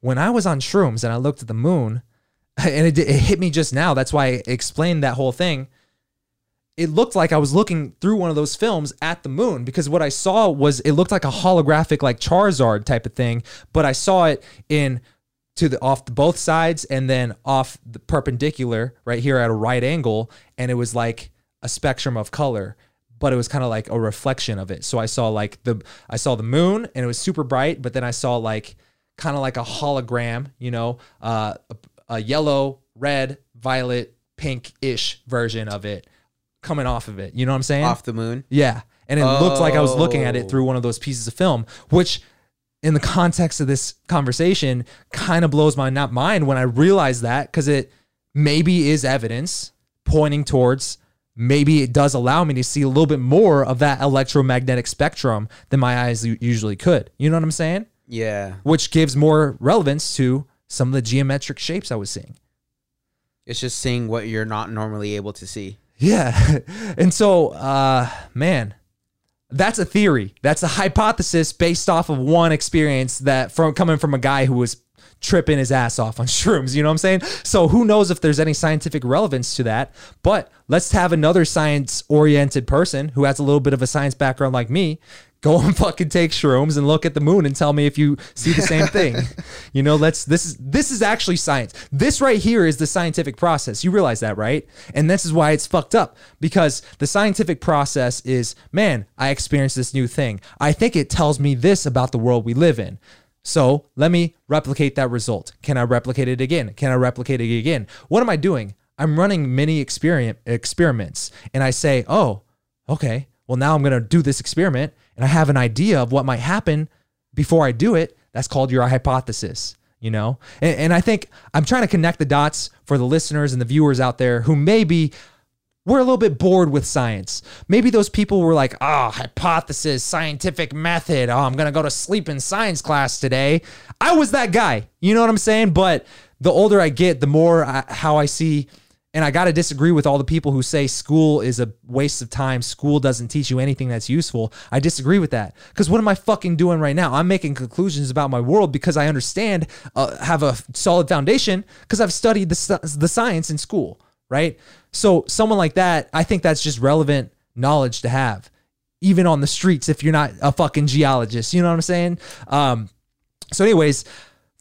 When i was on shrooms and i looked at the moon and it, it hit me just now that's why i explained that whole thing it looked like I was looking through one of those films at the moon because what I saw was it looked like a holographic like Charizard type of thing, but I saw it in to the off the both sides and then off the perpendicular right here at a right angle and it was like a spectrum of color but it was kind of like a reflection of it. So i saw like the i saw the moon and it was super bright but then i saw like kind of like a hologram you know uh, a, a yellow red violet pink-ish version of it coming off of it you know what i'm saying Off the moon. yeah. And it looked like I was looking at it Oh. through one of those pieces of film, which in the context of this conversation kind of blows my not mind when I realize that because it maybe is evidence pointing towards maybe it does allow me to see a little bit more of that electromagnetic spectrum than my eyes usually could. You know what I'm saying? Yeah. Which gives more relevance to some of the geometric shapes I was seeing. It's just seeing what you're not normally able to see. Yeah. and so, uh, man, that's a theory. That's a hypothesis based off of one experience that from coming from a guy who was tripping his ass off on shrooms. You know what I'm saying? So who knows if there's any scientific relevance to that? But let's have another science oriented person who has a little bit of a science background like me go and fucking take shrooms and look at the moon and tell me if you see the same thing. you know, let's this is this is actually science. This right here is the scientific process. You realize that, right? And this is why it's fucked up because the scientific process is, man, I experienced this new thing. I think it tells me this about the world we live in. So let me replicate that result. Can I replicate it again? Can I replicate it again? What am I doing? I'm running many experiment experiments and I say, oh, okay, well, now I'm to do this experiment and I have an idea of what might happen before I do it. That's called your hypothesis, you know? And, and I think I'm trying to connect the dots for the listeners and the viewers out there who maybe we're a little bit bored with science. Maybe those people were like, oh, hypothesis, scientific method. Oh, I'm to go to sleep in science class today. I was that guy. You know what I'm saying? But the older I get, the more I, how I see, and I got to disagree with all the people who say school is a waste of time. School doesn't teach you anything that's useful. I disagree with that. Because what am I fucking doing right now? I'm making conclusions about my world because I understand, uh, have a solid foundation because I've studied the, the science in school right? So someone like that, I think that's just relevant knowledge to have, even on the streets if you're not a fucking geologist. You know what I'm saying? Um, so, anyways,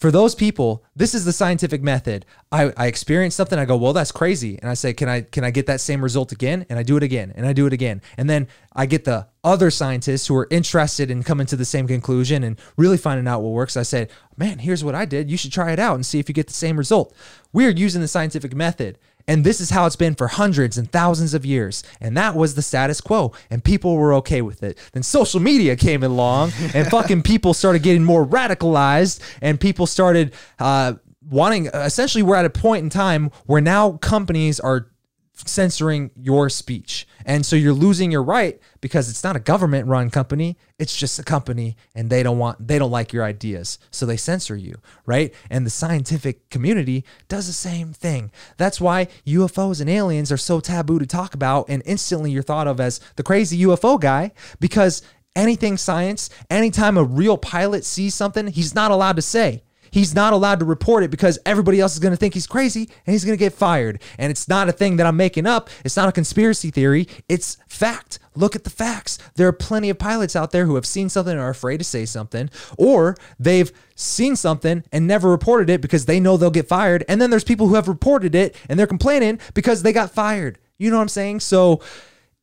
for those people, this is the scientific method. I, I experience something, I go, well, that's crazy. And I say, Can I can I get that same result again? And I do it again and I do it again. And then I get the other scientists who are interested in coming to the same conclusion and really finding out what works. I said, Man, here's what I did. You should try it out and see if you get the same result. We're using the scientific method. And this is how it's been for hundreds and thousands of years. And that was the status quo. And people were okay with it. Then social media came along and fucking people started getting more radicalized and people started uh, wanting, essentially, we're at a point in time where now companies are censoring your speech. And so you're losing your right because it's not a government run company, it's just a company and they don't want they don't like your ideas. So they censor you, right? And the scientific community does the same thing. That's why UFOs and aliens are so taboo to talk about and instantly you're thought of as the crazy UFO guy because anything science, anytime a real pilot sees something, he's not allowed to say he's not allowed to report it because everybody else is going to think he's crazy and he's going to get fired. And it's not a thing that I'm making up. It's not a conspiracy theory. It's fact. Look at the facts. There are plenty of pilots out there who have seen something and are afraid to say something, or they've seen something and never reported it because they know they'll get fired. And then there's people who have reported it and they're complaining because they got fired. You know what I'm saying? So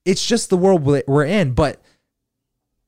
it's just the world we're in. But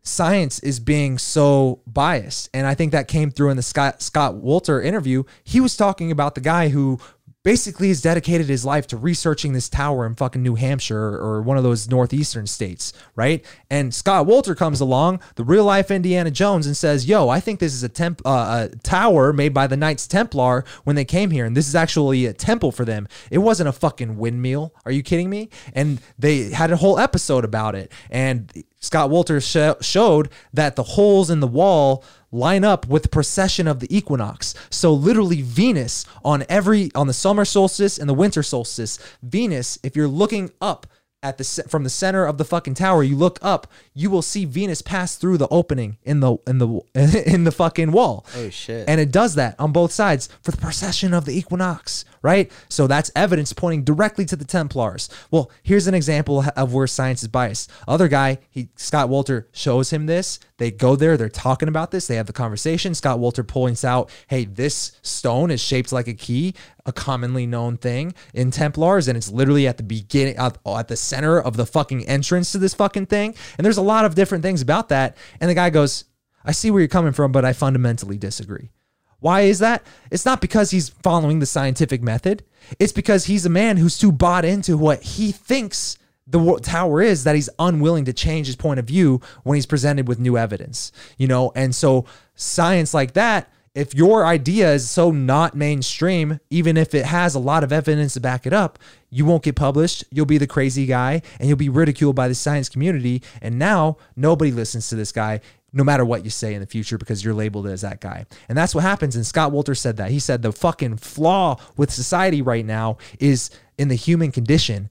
science is being so biased. And I think that came through in the Scott Scott Wolter interview. He was talking about the guy who basically has dedicated his life to researching this tower in fucking New Hampshire or, one of those northeastern states, right? And Scott Wolter comes along, the real life Indiana Jones, and says, "Yo, I think this is a temp uh, a tower made by the Knights Templar when they came here, and this is actually a temple for them. It wasn't a fucking windmill. Are you kidding me?" And they had a whole episode about it, and Scott Wolter sho- showed that the holes in the wall line up with the precession of the equinox. So literally Venus on every on the summer solstice and the winter solstice, Venus, if you're looking up at the from the center of the fucking tower, you look up, you will see Venus pass through the opening in the in the in the fucking wall. Oh, shit. And it does that on both sides for the precession of the equinox, right? So that's evidence pointing directly to the Templars. Well, here's an example of where science is biased. Other guy, he Scott Wolter shows him this. They go there, they're talking about this, they have the conversation. Scott Wolter points out, hey, this stone is shaped like a key, a commonly known thing in Templars, and it's literally at the beginning, at, at the center of the fucking entrance to this fucking thing. And there's a lot of different things about that. And the guy goes, I see where you're coming from, but I fundamentally disagree. Why is that? It's not because he's following the scientific method. It's because he's a man who's too bought into what he thinks the tower is that he's unwilling to change his point of view when he's presented with new evidence. You know, and so science like that, if your idea is so not mainstream, even if it has a lot of evidence to back it up, you won't get published. You'll be the crazy guy and you'll be ridiculed by the science community. And now nobody listens to this guy no matter what you say in the future because you're labeled as that guy. And that's what happens. And Scott Wolter said that. He said the fucking flaw with society right now is in the human condition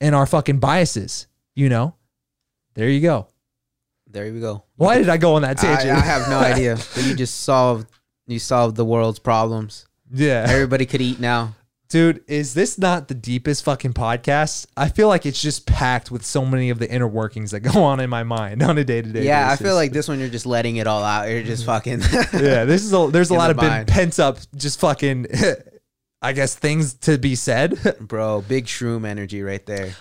and our fucking biases, you know? There you go. There you go. Why did I go on that I, tangent? I have no idea. But you just solved you solved the world's problems. yeah. Everybody could eat now. Dude, is this not the deepest fucking podcast? I feel like it's just packed with so many of the inner workings that go on in my mind on a day to day. Yeah, I feel like this one you're just letting it all out. You're just fucking yeah, this is a there's a lot the of been pent up, just fucking, I guess things to be said. bro, big shroom energy right there.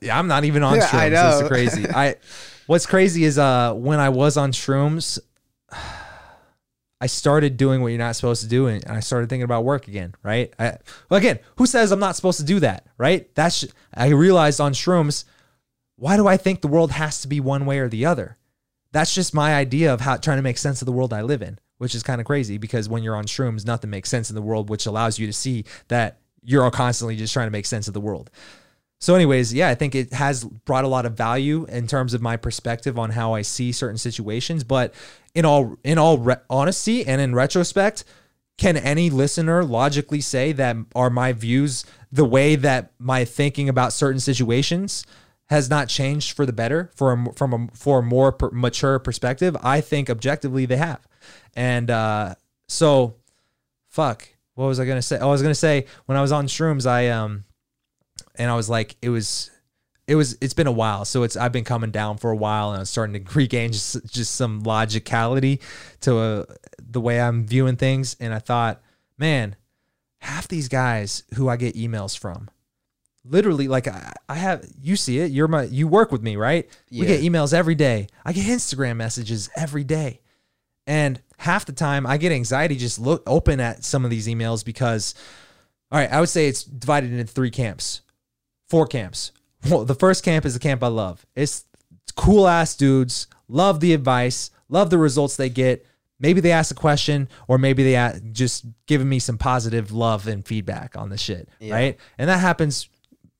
yeah, I'm not even on Yeah, shrooms. I This is crazy. I, what's crazy is uh when I was on shrooms, I started doing what you're not supposed to do, and I started thinking about work again. Right? I, well, again, who says I'm not supposed to do that? Right? That's I realized on shrooms. Why do I think the world has to be one way or the other? That's just my idea of how trying to make sense of the world I live in, which is kind of crazy because when you're on shrooms, nothing makes sense in the world, which allows you to see that you're constantly just trying to make sense of the world. So, anyways, yeah, I think it has brought a lot of value in terms of my perspective on how I see certain situations. But in all in all re- honesty and in retrospect, can any listener logically say that are my views the way that my thinking about certain situations has not changed for the better for a, from a for a more per, mature perspective? I think objectively they have, and uh, so fuck. What was I gonna say? Oh, I was gonna say when I was on shrooms, I um and I was like, it was, it was, it's been a while. So it's, I've been coming down for a while and I'm starting to regain just, just some logicality to uh, the way I'm viewing things. And I thought, man, half these guys who I get emails from, literally, like I, I have, you see it, you're my, you work with me, right? We get emails every day. I get Instagram messages every day. And half the time I get anxiety just look open at some of these emails because all right, I would say it's divided into three camps, four camps. Well, the first camp is the camp I love. It's cool ass dudes, love the advice, love the results they get. Maybe they ask a question, or maybe they a- just giving me some positive love and feedback on the shit, right? And that happens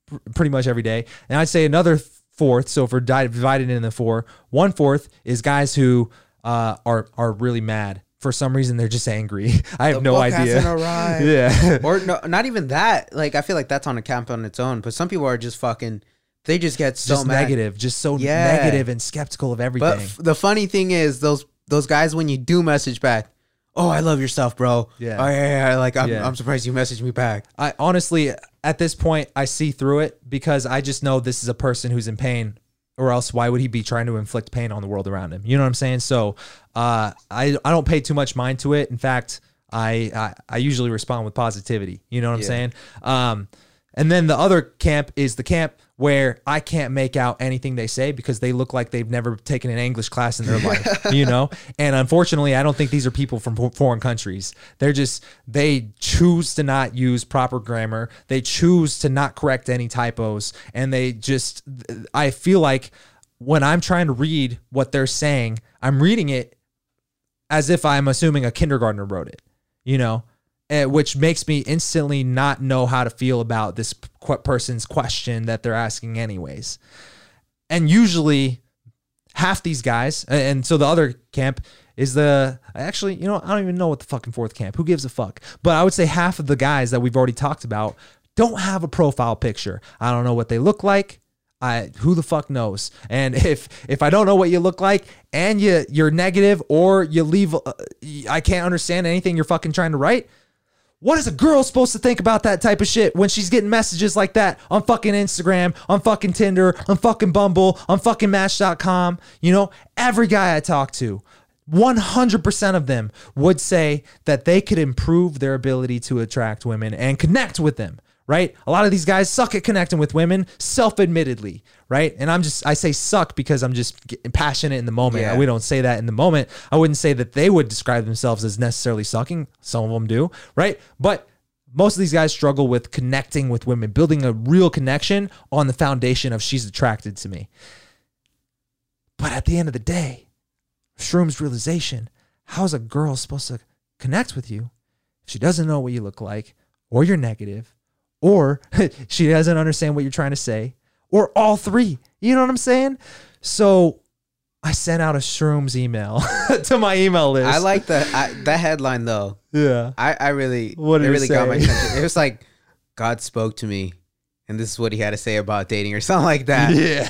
pr- pretty much every day. And I'd say another fourth. So if we're di- divided into four, one fourth is guys who uh, are are really mad for some reason. They're just angry. I have The no idea. yeah. or no, not even that. Like I feel like that's on a camp on its own. But some people are just fucking. They just get so just mad. negative, just so Yeah. negative and skeptical of everything. But f- the funny thing is, those those guys when you do message back, oh, I love your stuff, bro. Yeah. Oh yeah, yeah. yeah. Like I'm, Yeah. I'm surprised you messaged me back. I honestly, at this point, I see through it because I just know this is a person who's in pain, or else why would he be trying to inflict pain on the world around him? You know what I'm saying? So, uh, I I don't pay too much mind to it. In fact, I I, I usually respond with positivity. You know what I'm saying? Um, And then the other camp is the camp where I can't make out anything they say because they look like they've never taken an English class in their life, you know? And unfortunately, I don't think these are people from foreign countries. They're just, they choose to not use proper grammar. They choose to not correct any typos. And they just, I feel like when I'm trying to read what they're saying, I'm reading it as if I'm assuming a kindergartner wrote it, you know? Eh, which makes me instantly not know how to feel about this person's question that they're asking, anyways. And usually, half these guys, and so the other camp is the actually, you know, I don't even know what the fucking fourth camp. Who gives a fuck? But I would say half of the guys that we've already talked about don't have a profile picture. I don't know what they look like. I who the fuck knows? And if if I don't know what you look like and you you're negative or you leave, uh, I can't understand anything you're fucking trying to write. What is a girl supposed to think about that type of shit when she's getting messages like that on fucking Instagram, on fucking Tinder, on fucking Bumble, on fucking Match.com? You know, every guy I talk to, 100% of them would say that they could improve their ability to attract women and connect with them, right? A lot of these guys suck at connecting with women, self admittedly, right? And I'm just, I say suck because I'm just passionate in the moment. Yeah. We don't say that in the moment. I wouldn't say that they would describe themselves as necessarily sucking. Some of them do, right? But most of these guys struggle with connecting with women, building a real connection on the foundation of she's attracted to me. But at the end of the day, Shroom's realization how's a girl supposed to connect with you if she doesn't know what you look like, or you're negative, or she doesn't understand what you're trying to say, or all three? You know what I'm saying? So I sent out a Shrooms email to my email list. I like the I, that headline though. yeah. I I really What it it really got my attention. It was like God spoke to me, and this is what He had to say about dating or something like that. Yeah.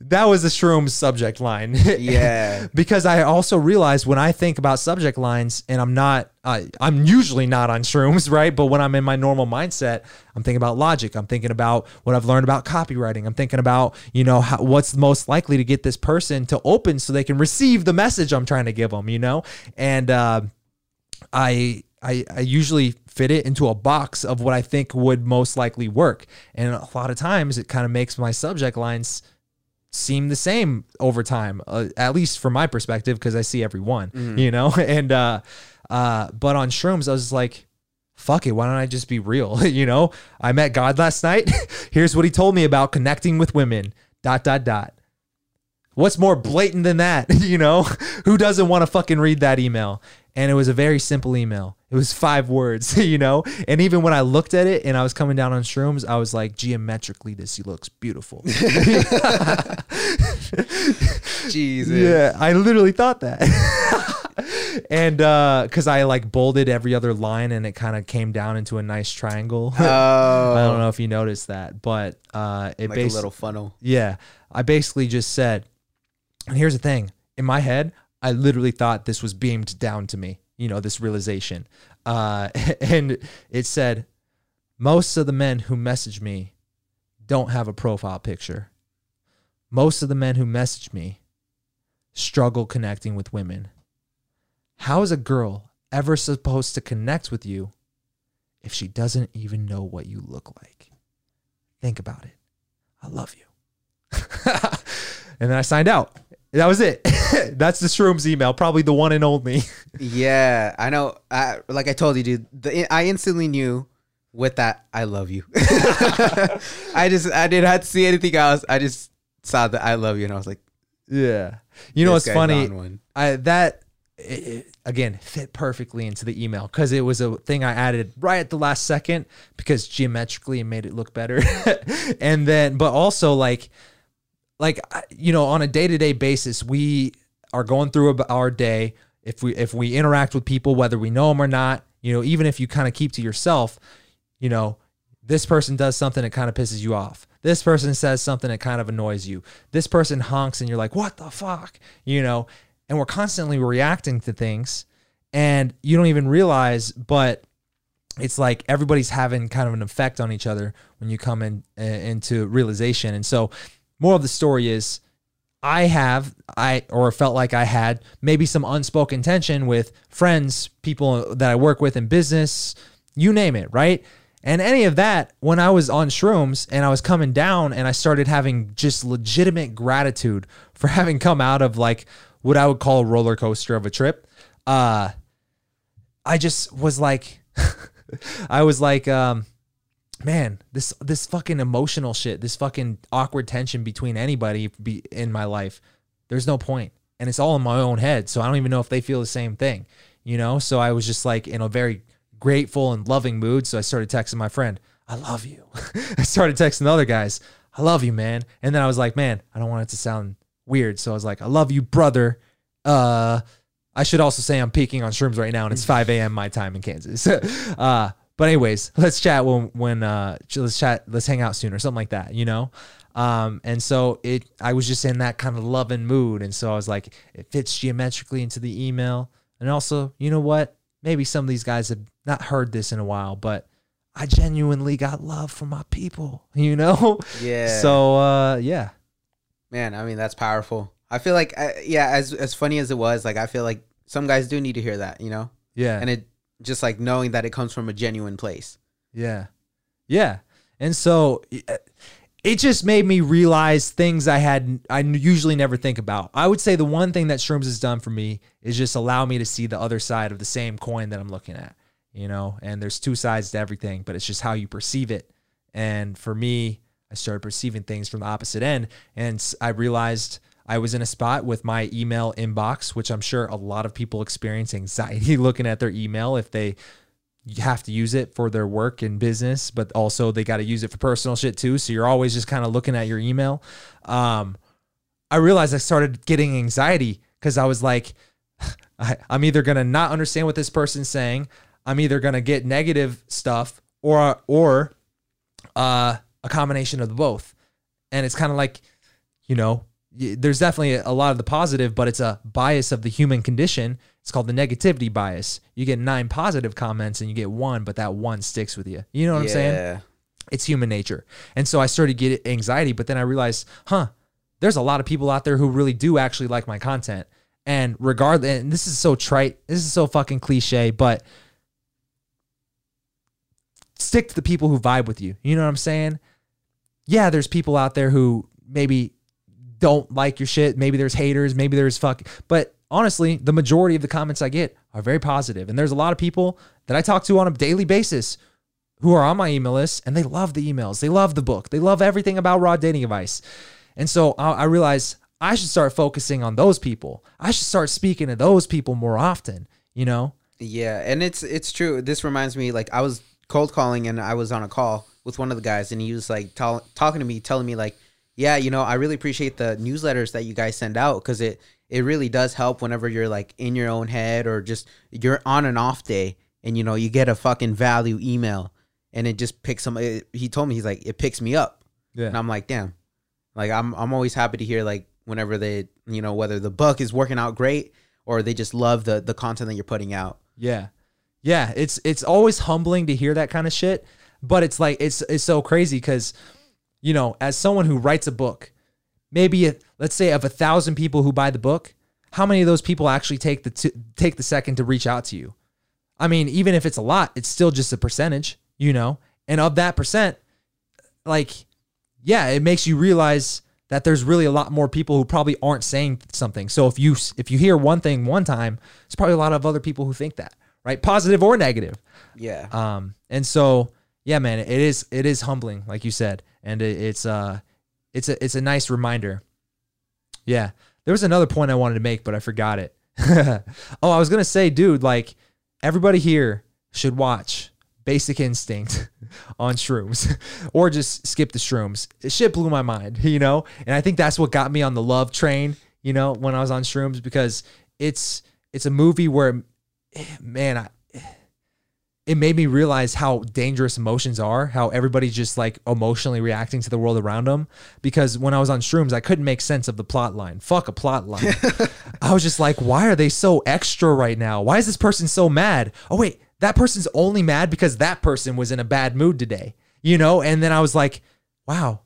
That was the Shrooms subject line. Yeah. because I also realized when I think about subject lines, and I'm not, I I'm usually not on shrooms, right? But when I'm in my normal mindset, I'm thinking about logic. I'm thinking about what I've learned about copywriting. I'm thinking about, you know, how, what's most likely to get this person to open so they can receive the message I'm trying to give them, you know? And, uh, I, I, I usually fit it into a box of what I think would most likely work. And a lot of times it kind of makes my subject lines seem the same over time, uh, at least from my perspective, because I see every one, you know? And, uh, uh, but on shrooms, I was like, fuck it. Why don't I just be real? you know, I met God last night. Here's what he told me about connecting with women, dot, dot, dot. What's more blatant than that? you know, who doesn't want to fucking read that email? And it was a very simple email. It was five words, you know? And even when I looked at it and I was coming down on shrooms, I was like, geometrically, this looks beautiful. Jesus. Yeah, I literally thought that. and uh cuz I like bolded every other line and it kind of came down into a nice triangle. Oh, I don't know if you noticed that, but uh it like a little funnel. yeah, I basically just said, and here's the thing. In my head, I literally thought this was beamed down to me, you know, this realization. Uh and it said most of the men who message me don't have a profile picture. Most of the men who message me struggle connecting with women. How is a girl ever supposed to connect with you if she doesn't even know what you look like? Think about it. I love you. and then I signed out. That was it. That's the Shrooms email, probably the one and only. Yeah, I know. I, like I told you, dude. The, I instantly knew with that I love you. I just I didn't have to see anything else. I just saw the I love you, and I was like, yeah. You know what's funny? I that it, it- again fit perfectly into the email because it was a thing I added right at the last second because geometrically it made it look better. and then, but also like, like you know, on a day to day basis, we are going through our day. If we if we interact with people, whether we know them or not, you know, even if you kind of keep to yourself, you know, this person does something that kind of pisses you off. This person says something that kind of annoys you. This person honks and you're like, what the fuck? You know, and we're constantly reacting to things and you don't even realize, but it's like everybody's having kind of an effect on each other when you come in uh, into realization. And so, more of the story is I have I or felt like I had maybe some unspoken tension with friends, people that I work with in business, you name it, right? And any of that when I was on shrooms and I was coming down and I started having just legitimate gratitude for having come out of like what I would call a roller coaster of a trip. Uh I just was like I was like um man, this this fucking emotional shit, this fucking awkward tension between anybody be in my life, there's no point. And it's all in my own head. So I don't even know if they feel the same thing. You know? So I was just like in a very grateful and loving mood. So I started texting my friend, I love you. I started texting the other guys, I love you, man. And then I was like, man, I don't want it to sound weird. So I was like, I love you, brother. Uh I should also say I'm peaking on shrooms right now, and it's 5 a.m. my time in Kansas. uh, but anyways, let's chat when when uh, let's chat, let's hang out soon or something like that, you know. Um, and so it, I was just in that kind of loving mood, and so I was like, it fits geometrically into the email, and also, you know what? Maybe some of these guys have not heard this in a while, but I genuinely got love from my people, you know. Yeah. So uh, yeah, Man, I mean that's powerful. I feel like, uh, yeah, as as funny as it was, like I feel like some guys do need to hear that, you know, yeah, and it just like knowing that it comes from a genuine place. Yeah. Yeah. And so it- just made me realize things I had I usually never think about. I would say the one thing that shrooms has done for me is just allow me to see the other side of the same coin that I'm looking at, you know? And there's two sides to everything, but it's just how you perceive it. And for me, I started perceiving things from the opposite end and I realized I was in a spot with my email inbox, which I'm sure a lot of people experience anxiety looking at their email if they have to use it for their work and business, but also they got to use it for personal shit too. So you're always just kind of looking at your email. Um, I realized I started getting anxiety because I was like, I, I'm either gonna not understand what this person's saying, I'm either gonna get negative stuff, or or uh, a combination of both. And it's kind of like, you know, there's definitely a lot of the positive, but it's a bias of the human condition. It's called the negativity bias. You get nine positive comments and you get one, but that one sticks with you. You know what I'm saying? Yeah. It's human nature. And so I started to get anxiety, but then I realized, huh, there's a lot of people out there who really do actually like my content. And regardless, and this is so trite, this is so fucking cliche, but stick to the people who vibe with you. You know what I'm saying? Yeah, there's people out there who maybe don't like your shit. Maybe there's haters. Maybe there's fuck. But honestly, the majority of the comments I get are very positive. And there's a lot of people that I talk to on a daily basis who are on my email list and they love the emails. They love the book. They love everything about raw dating advice. And so I, I realized I should start focusing on those people. I should start speaking to those people more often, you know? Yeah, and it's it's true. This reminds me, like I was cold calling and I was on a call with one of the guys, and he was like tell, talking to me, telling me like, yeah, you know, I really appreciate the newsletters that you guys send out because it it really does help whenever you're like in your own head or just you're on an off day, and you know you get a fucking value email, and it just picks some. It, he told me he's like it picks me up, Yeah. and I'm like, damn, like I'm I'm always happy to hear like whenever they you know whether the book is working out great or they just love the the content that you're putting out. Yeah. Yeah, it's it's always humbling to hear that kind of shit, but it's like it's it's so crazy cuz you know, as someone who writes a book, maybe if, let's say of a 1000 people who buy the book, how many of those people actually take the t- take the second to reach out to you? I mean, even if it's a lot, it's still just a percentage, you know? And of that percent, like yeah, it makes you realize that there's really a lot more people who probably aren't saying something. So if you if you hear one thing one time, there's probably a lot of other people who think that, right? Positive or negative. Yeah. Um, and so yeah, man, it is it is humbling, like you said, and it, it's uh, it's a it's a nice reminder. Yeah, there was another point I wanted to make, but I forgot it. oh, I was gonna say, dude, like everybody here should watch Basic Instinct on shrooms, or just skip the shrooms. Shit blew my mind, you know, and I think that's what got me on the love train, you know, when I was on shrooms because it's it's a movie where, man, I it made me realize how dangerous emotions are, how everybody's just like emotionally reacting to the world around them. Because when I was on shrooms, I couldn't make sense of the plot line. Fuck a plot line. I was just like, why are they so extra right now? Why is this person so mad? Oh, wait, that person's only mad because that person was in a bad mood today, you know? And then I was like, wow,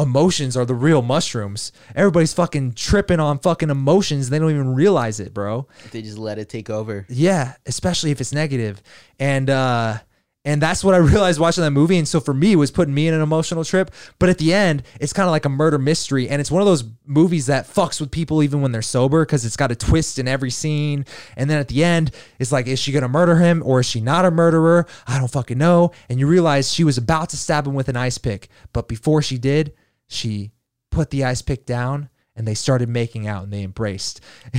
emotions are the real mushrooms. Everybody's fucking tripping on fucking emotions. They don't even realize it, bro. They just let it take over. Yeah, especially if it's negative. And uh And that's what I realized watching that movie. And so for me, it was putting me in an emotional trip. But at the end, it's kind of like a murder mystery. And it's one of those movies that fucks with people even when they're sober because it's got a twist in every scene. And then at the end, it's like, is she going to murder him or is she not a murderer? I don't fucking know. And you realize she was about to stab him with an ice pick. But before she did, she put the ice pick down and they started making out and they embraced.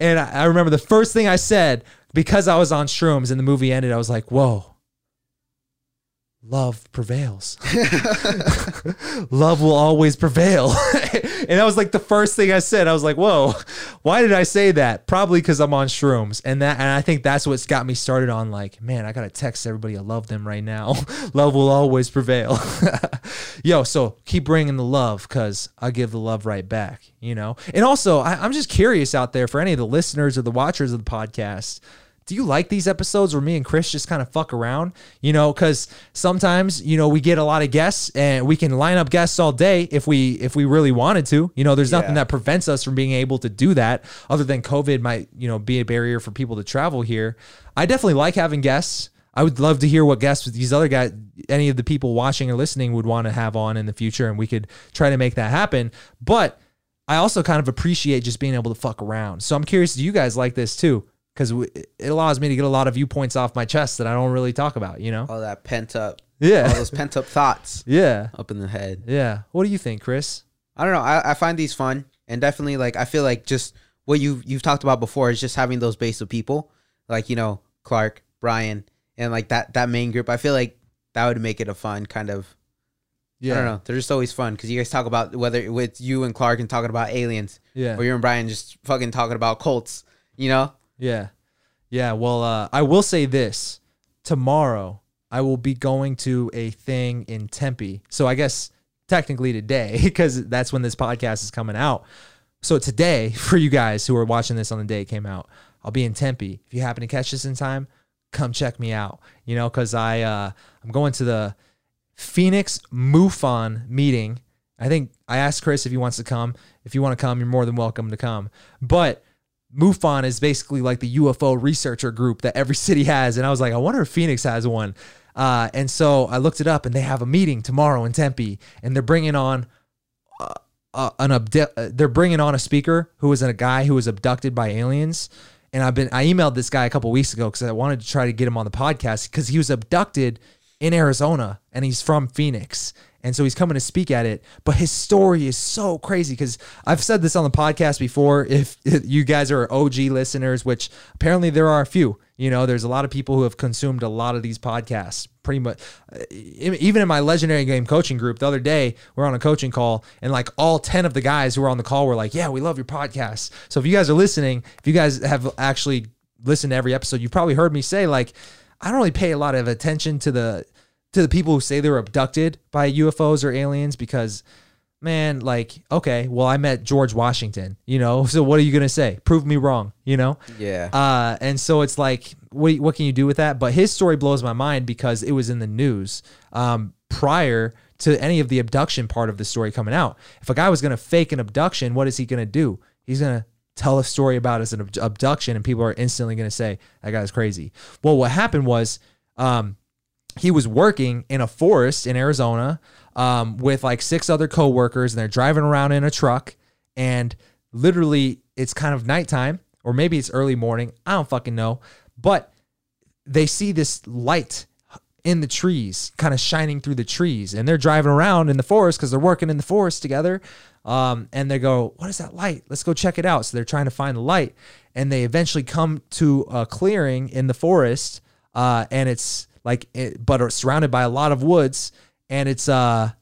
and I remember the first thing I said because I was on shrooms and the movie ended, I was like, whoa. Love prevails. Love will always prevail. and that was like the first thing I said. I was like, whoa, why did I say that? Probably because I'm on shrooms. And that and I think that's what's got me started on like, man, I gotta text everybody I love them right now. love will always prevail. Yo, so keep bringing the love because I give the love right back, you know? And also, I, I'm just curious out there for any of the listeners or the watchers of the podcast do you like these episodes where me and Chris just kind of fuck around? You know, because sometimes you know we get a lot of guests and we can line up guests all day if we if we really wanted to. You know, there's nothing that prevents us from being able to do that, other than COVID might you know be a barrier for people to travel here. I definitely like having guests. I would love to hear what guests these other guys, any of the people watching or listening would want to have on in the future, and we could try to make that happen. But I also kind of appreciate just being able to fuck around. So I'm curious, do you guys like this too? Because it allows me to get a lot of viewpoints off my chest that I don't really talk about, you know? All that pent up, Yeah. all those pent up thoughts Yeah. up in the head. Yeah. What do you think, Chris? I don't know. I, I find these fun and definitely like I feel like just what you you've talked about before is just having those base of people like you know Clark, Brian, and like that that main group. I feel like that would make it a fun kind of. Yeah. I don't know. They're just always fun because you guys talk about whether with you and Clark and talking about aliens, Yeah. or you and Brian just fucking talking about cults. You know, Yeah. Yeah. Well, uh, I will say this tomorrow, I will be going to a thing in Tempe. So I guess technically today, because that's when this podcast is coming out. So today, for you guys who are watching this on the day it came out, I'll be in Tempe. If you happen to catch this in time, come check me out. You know, because I uh, I'm going to the Phoenix MUFON meeting. I think I asked Chris if he wants to come. If you want to come, you're more than welcome to come. But MUFON is basically like the UFO researcher group that every city has. And I was like, I wonder if Phoenix has one. Uh, and so I looked it up and they have a meeting tomorrow in Tempe and they're bringing on uh, uh, an abdu- uh, they're bringing on a speaker who was a guy who was abducted by aliens. And I've been I emailed this guy a couple weeks ago because I wanted to try to get him on the podcast because he was abducted in Arizona and he's from Phoenix. And so he's coming to speak at it. But his story is so crazy because I've said this on the podcast before. If you guys are OG listeners, which apparently there are a few, you know, there's a lot of people who have consumed a lot of these podcasts. Pretty much, uh, even in my legendary game coaching group, the other day we're on a coaching call, and like all ten of the guys who were on the call were like, "Yeah, we love your podcast." So if you guys are listening, if you guys have actually listened to every episode, you've probably heard me say like, I don't really pay a lot of attention to the to the people who say they were abducted by UFOs or aliens because man, like, okay, well, I met George Washington, you know, so what are you gonna say? Prove me wrong, you know? Yeah. Uh, and so it's like, what what can you do with that? But his story blows my mind because it was in the news um, prior to any of the abduction part of the story coming out. If a guy was gonna fake an abduction, what is he gonna do? He's gonna tell a story about as an ab- abduction, and people are instantly gonna say that guy's crazy. Well, what happened was. Um, he was working in a forest in Arizona um, with like six other coworkers, and they're driving around in a truck. And literally, it's kind of nighttime, or maybe it's early morning. I don't fucking know. But they see this light in the trees, kind of shining through the trees, and they're driving around in the forest because they're working in the forest together. Um, and they go, "What is that light? Let's go check it out." So they're trying to find the light, and they eventually come to a clearing in the forest, uh, and it's like, it, but are surrounded by a lot of woods, and it's a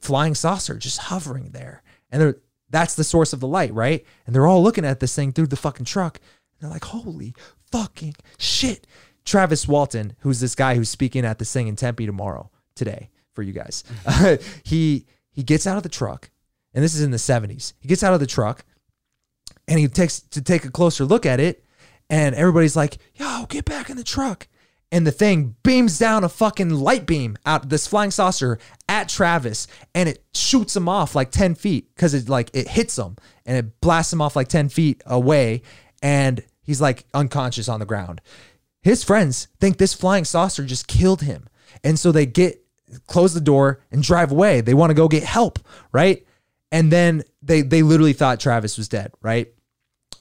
flying saucer just hovering there, and they're that's the source of the light, right? And they're all looking at this thing through the fucking truck. And they're like, holy fucking shit. Travis Walton, who's this guy who's speaking at this thing in Tempe tomorrow, today for you guys. Mm-hmm. he he gets out of the truck, and this is in the 70s. He gets out of the truck and he takes to take a closer look at it, and everybody's like, yo, get back in the truck. And the thing beams down a fucking light beam out this flying saucer at Travis, and it shoots him off like 10 feet because it like it hits him and it blasts him off like 10 feet away, and he's like unconscious on the ground. his friends think this flying saucer just killed him. And so they get close the door and drive away. They want to go get help, right? And then they they literally thought Travis was dead, right?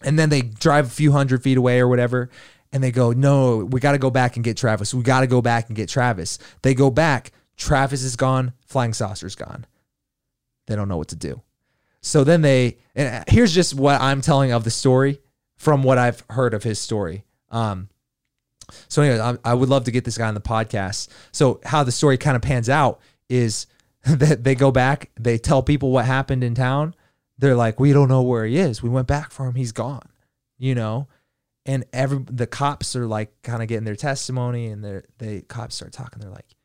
And then they drive a few hundred feet away or whatever, and they go, "No, we got to go back and get Travis. We got to go back and get Travis." They go back. Travis is gone. Flying saucer's gone. They don't know what to do. So then they, and here's just what I'm telling of the story from what I've heard of his story. Um, so anyway, I, I would love to get this guy on the podcast. So how the story kind of pans out is that they go back, they tell people what happened in town. They're like, we don't know where he is. We went back for him. He's gone. You know, and every the cops are like kind of getting their testimony, and they they cops start talking. They're like,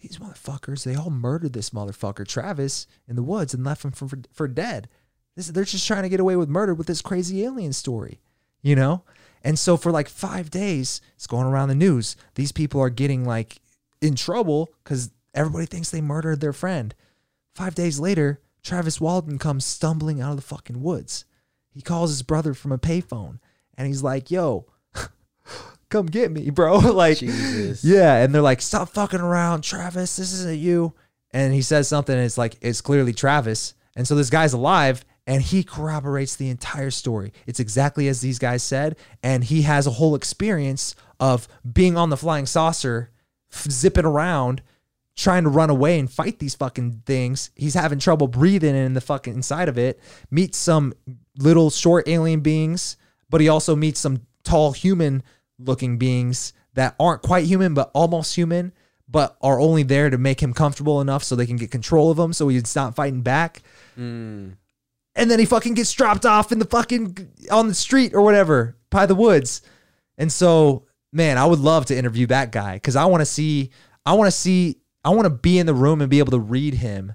these motherfuckers, they all murdered this motherfucker Travis in the woods and left him for for, for dead. This, they're just trying to get away with murder with this crazy alien story, you know. And so for like five days, it's going around the news. These people are getting like in trouble because everybody thinks they murdered their friend. Five days later, Travis Walton comes stumbling out of the fucking woods. He calls his brother from a payphone and he's like, yo, come get me, bro. like, Jesus. yeah. And they're like, stop fucking around, Travis. This isn't you. And he says something, and it's like, it's clearly Travis. And so this guy's alive and he corroborates the entire story. It's exactly as these guys said. And he has a whole experience of being on the flying saucer, f- zipping around, trying to run away and fight these fucking things. He's having trouble breathing in the fucking inside of it. Meets some little short alien beings, but he also meets some tall human looking beings that aren't quite human, but almost human, but are only there to make him comfortable enough so they can get control of him so he's not fighting back. Hmm. And then he fucking gets dropped off in the fucking on the street or whatever by the woods. And so, man, I would love to interview that guy because I want to see, I want to see, I want to be in the room and be able to read him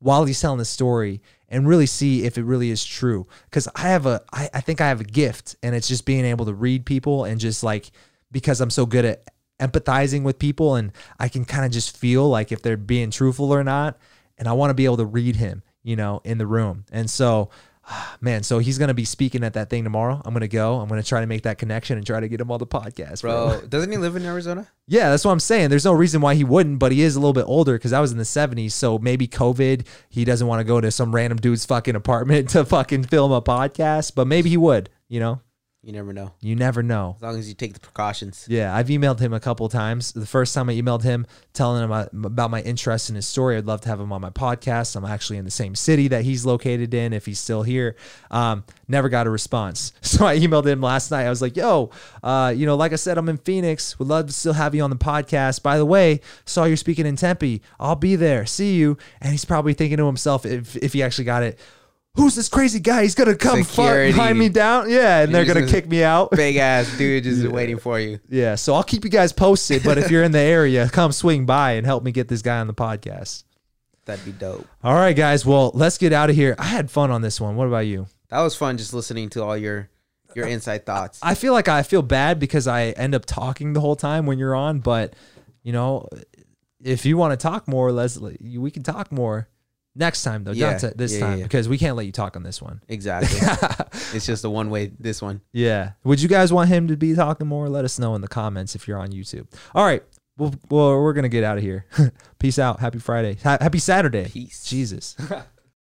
while he's telling the story and really see if it really is true. Because I have a, I, I think I have a gift, and it's just being able to read people and just like because I'm so good at empathizing with people, and I can kind of just feel like if they're being truthful or not. And I want to be able to read him, you know, in the room. And so, man, so he's gonna be speaking at that thing tomorrow. I'm gonna go. I'm gonna try to make that connection and try to get him on the podcast, bro. Bro, doesn't he live in Arizona? Yeah, that's what I'm saying. There's no reason why he wouldn't, but he is a little bit older because I was in the 70s. So maybe COVID, he doesn't want to go to some random dude's fucking apartment to fucking film a podcast, but maybe he would, you know? You never know. You never know. As long as you take the precautions. Yeah, I've emailed him a couple times. The first time I emailed him telling him about, my interest in his story, I'd love to have him on my podcast. I'm actually in the same city that he's located in if he's still here. Um, never got a response. So I emailed him last night. I was like, yo, uh, you know, like I said, I'm in Phoenix. Would love to still have you on the podcast. By the way, saw you're speaking in Tempe. I'll be there. See you. And he's probably thinking to himself, if, if he actually got it, who's this crazy guy? He's going to come behind me down. Yeah. And they're going to kick me out. Big ass dude just waiting for you. Yeah, so I'll keep you guys posted. But if you're in the area, come swing by and help me get this guy on the podcast. That'd be dope. All right, guys. Well, let's get out of here. I had fun on this one. What about you? That was fun just listening to all your your inside thoughts. I feel like I feel bad because I end up talking the whole time when you're on. But you know, if you want to talk more, Leslie, we can talk more next time though. Yeah, Not this yeah, time yeah. because we can't let you talk on this one. Exactly. it's just a one way this one. Yeah. Would you guys want him to be talking more? Let us know in the comments if you're on YouTube. All right. Well, well we're going to get out of here. Peace out. Happy Friday. Ha- happy Saturday. Peace. Jesus.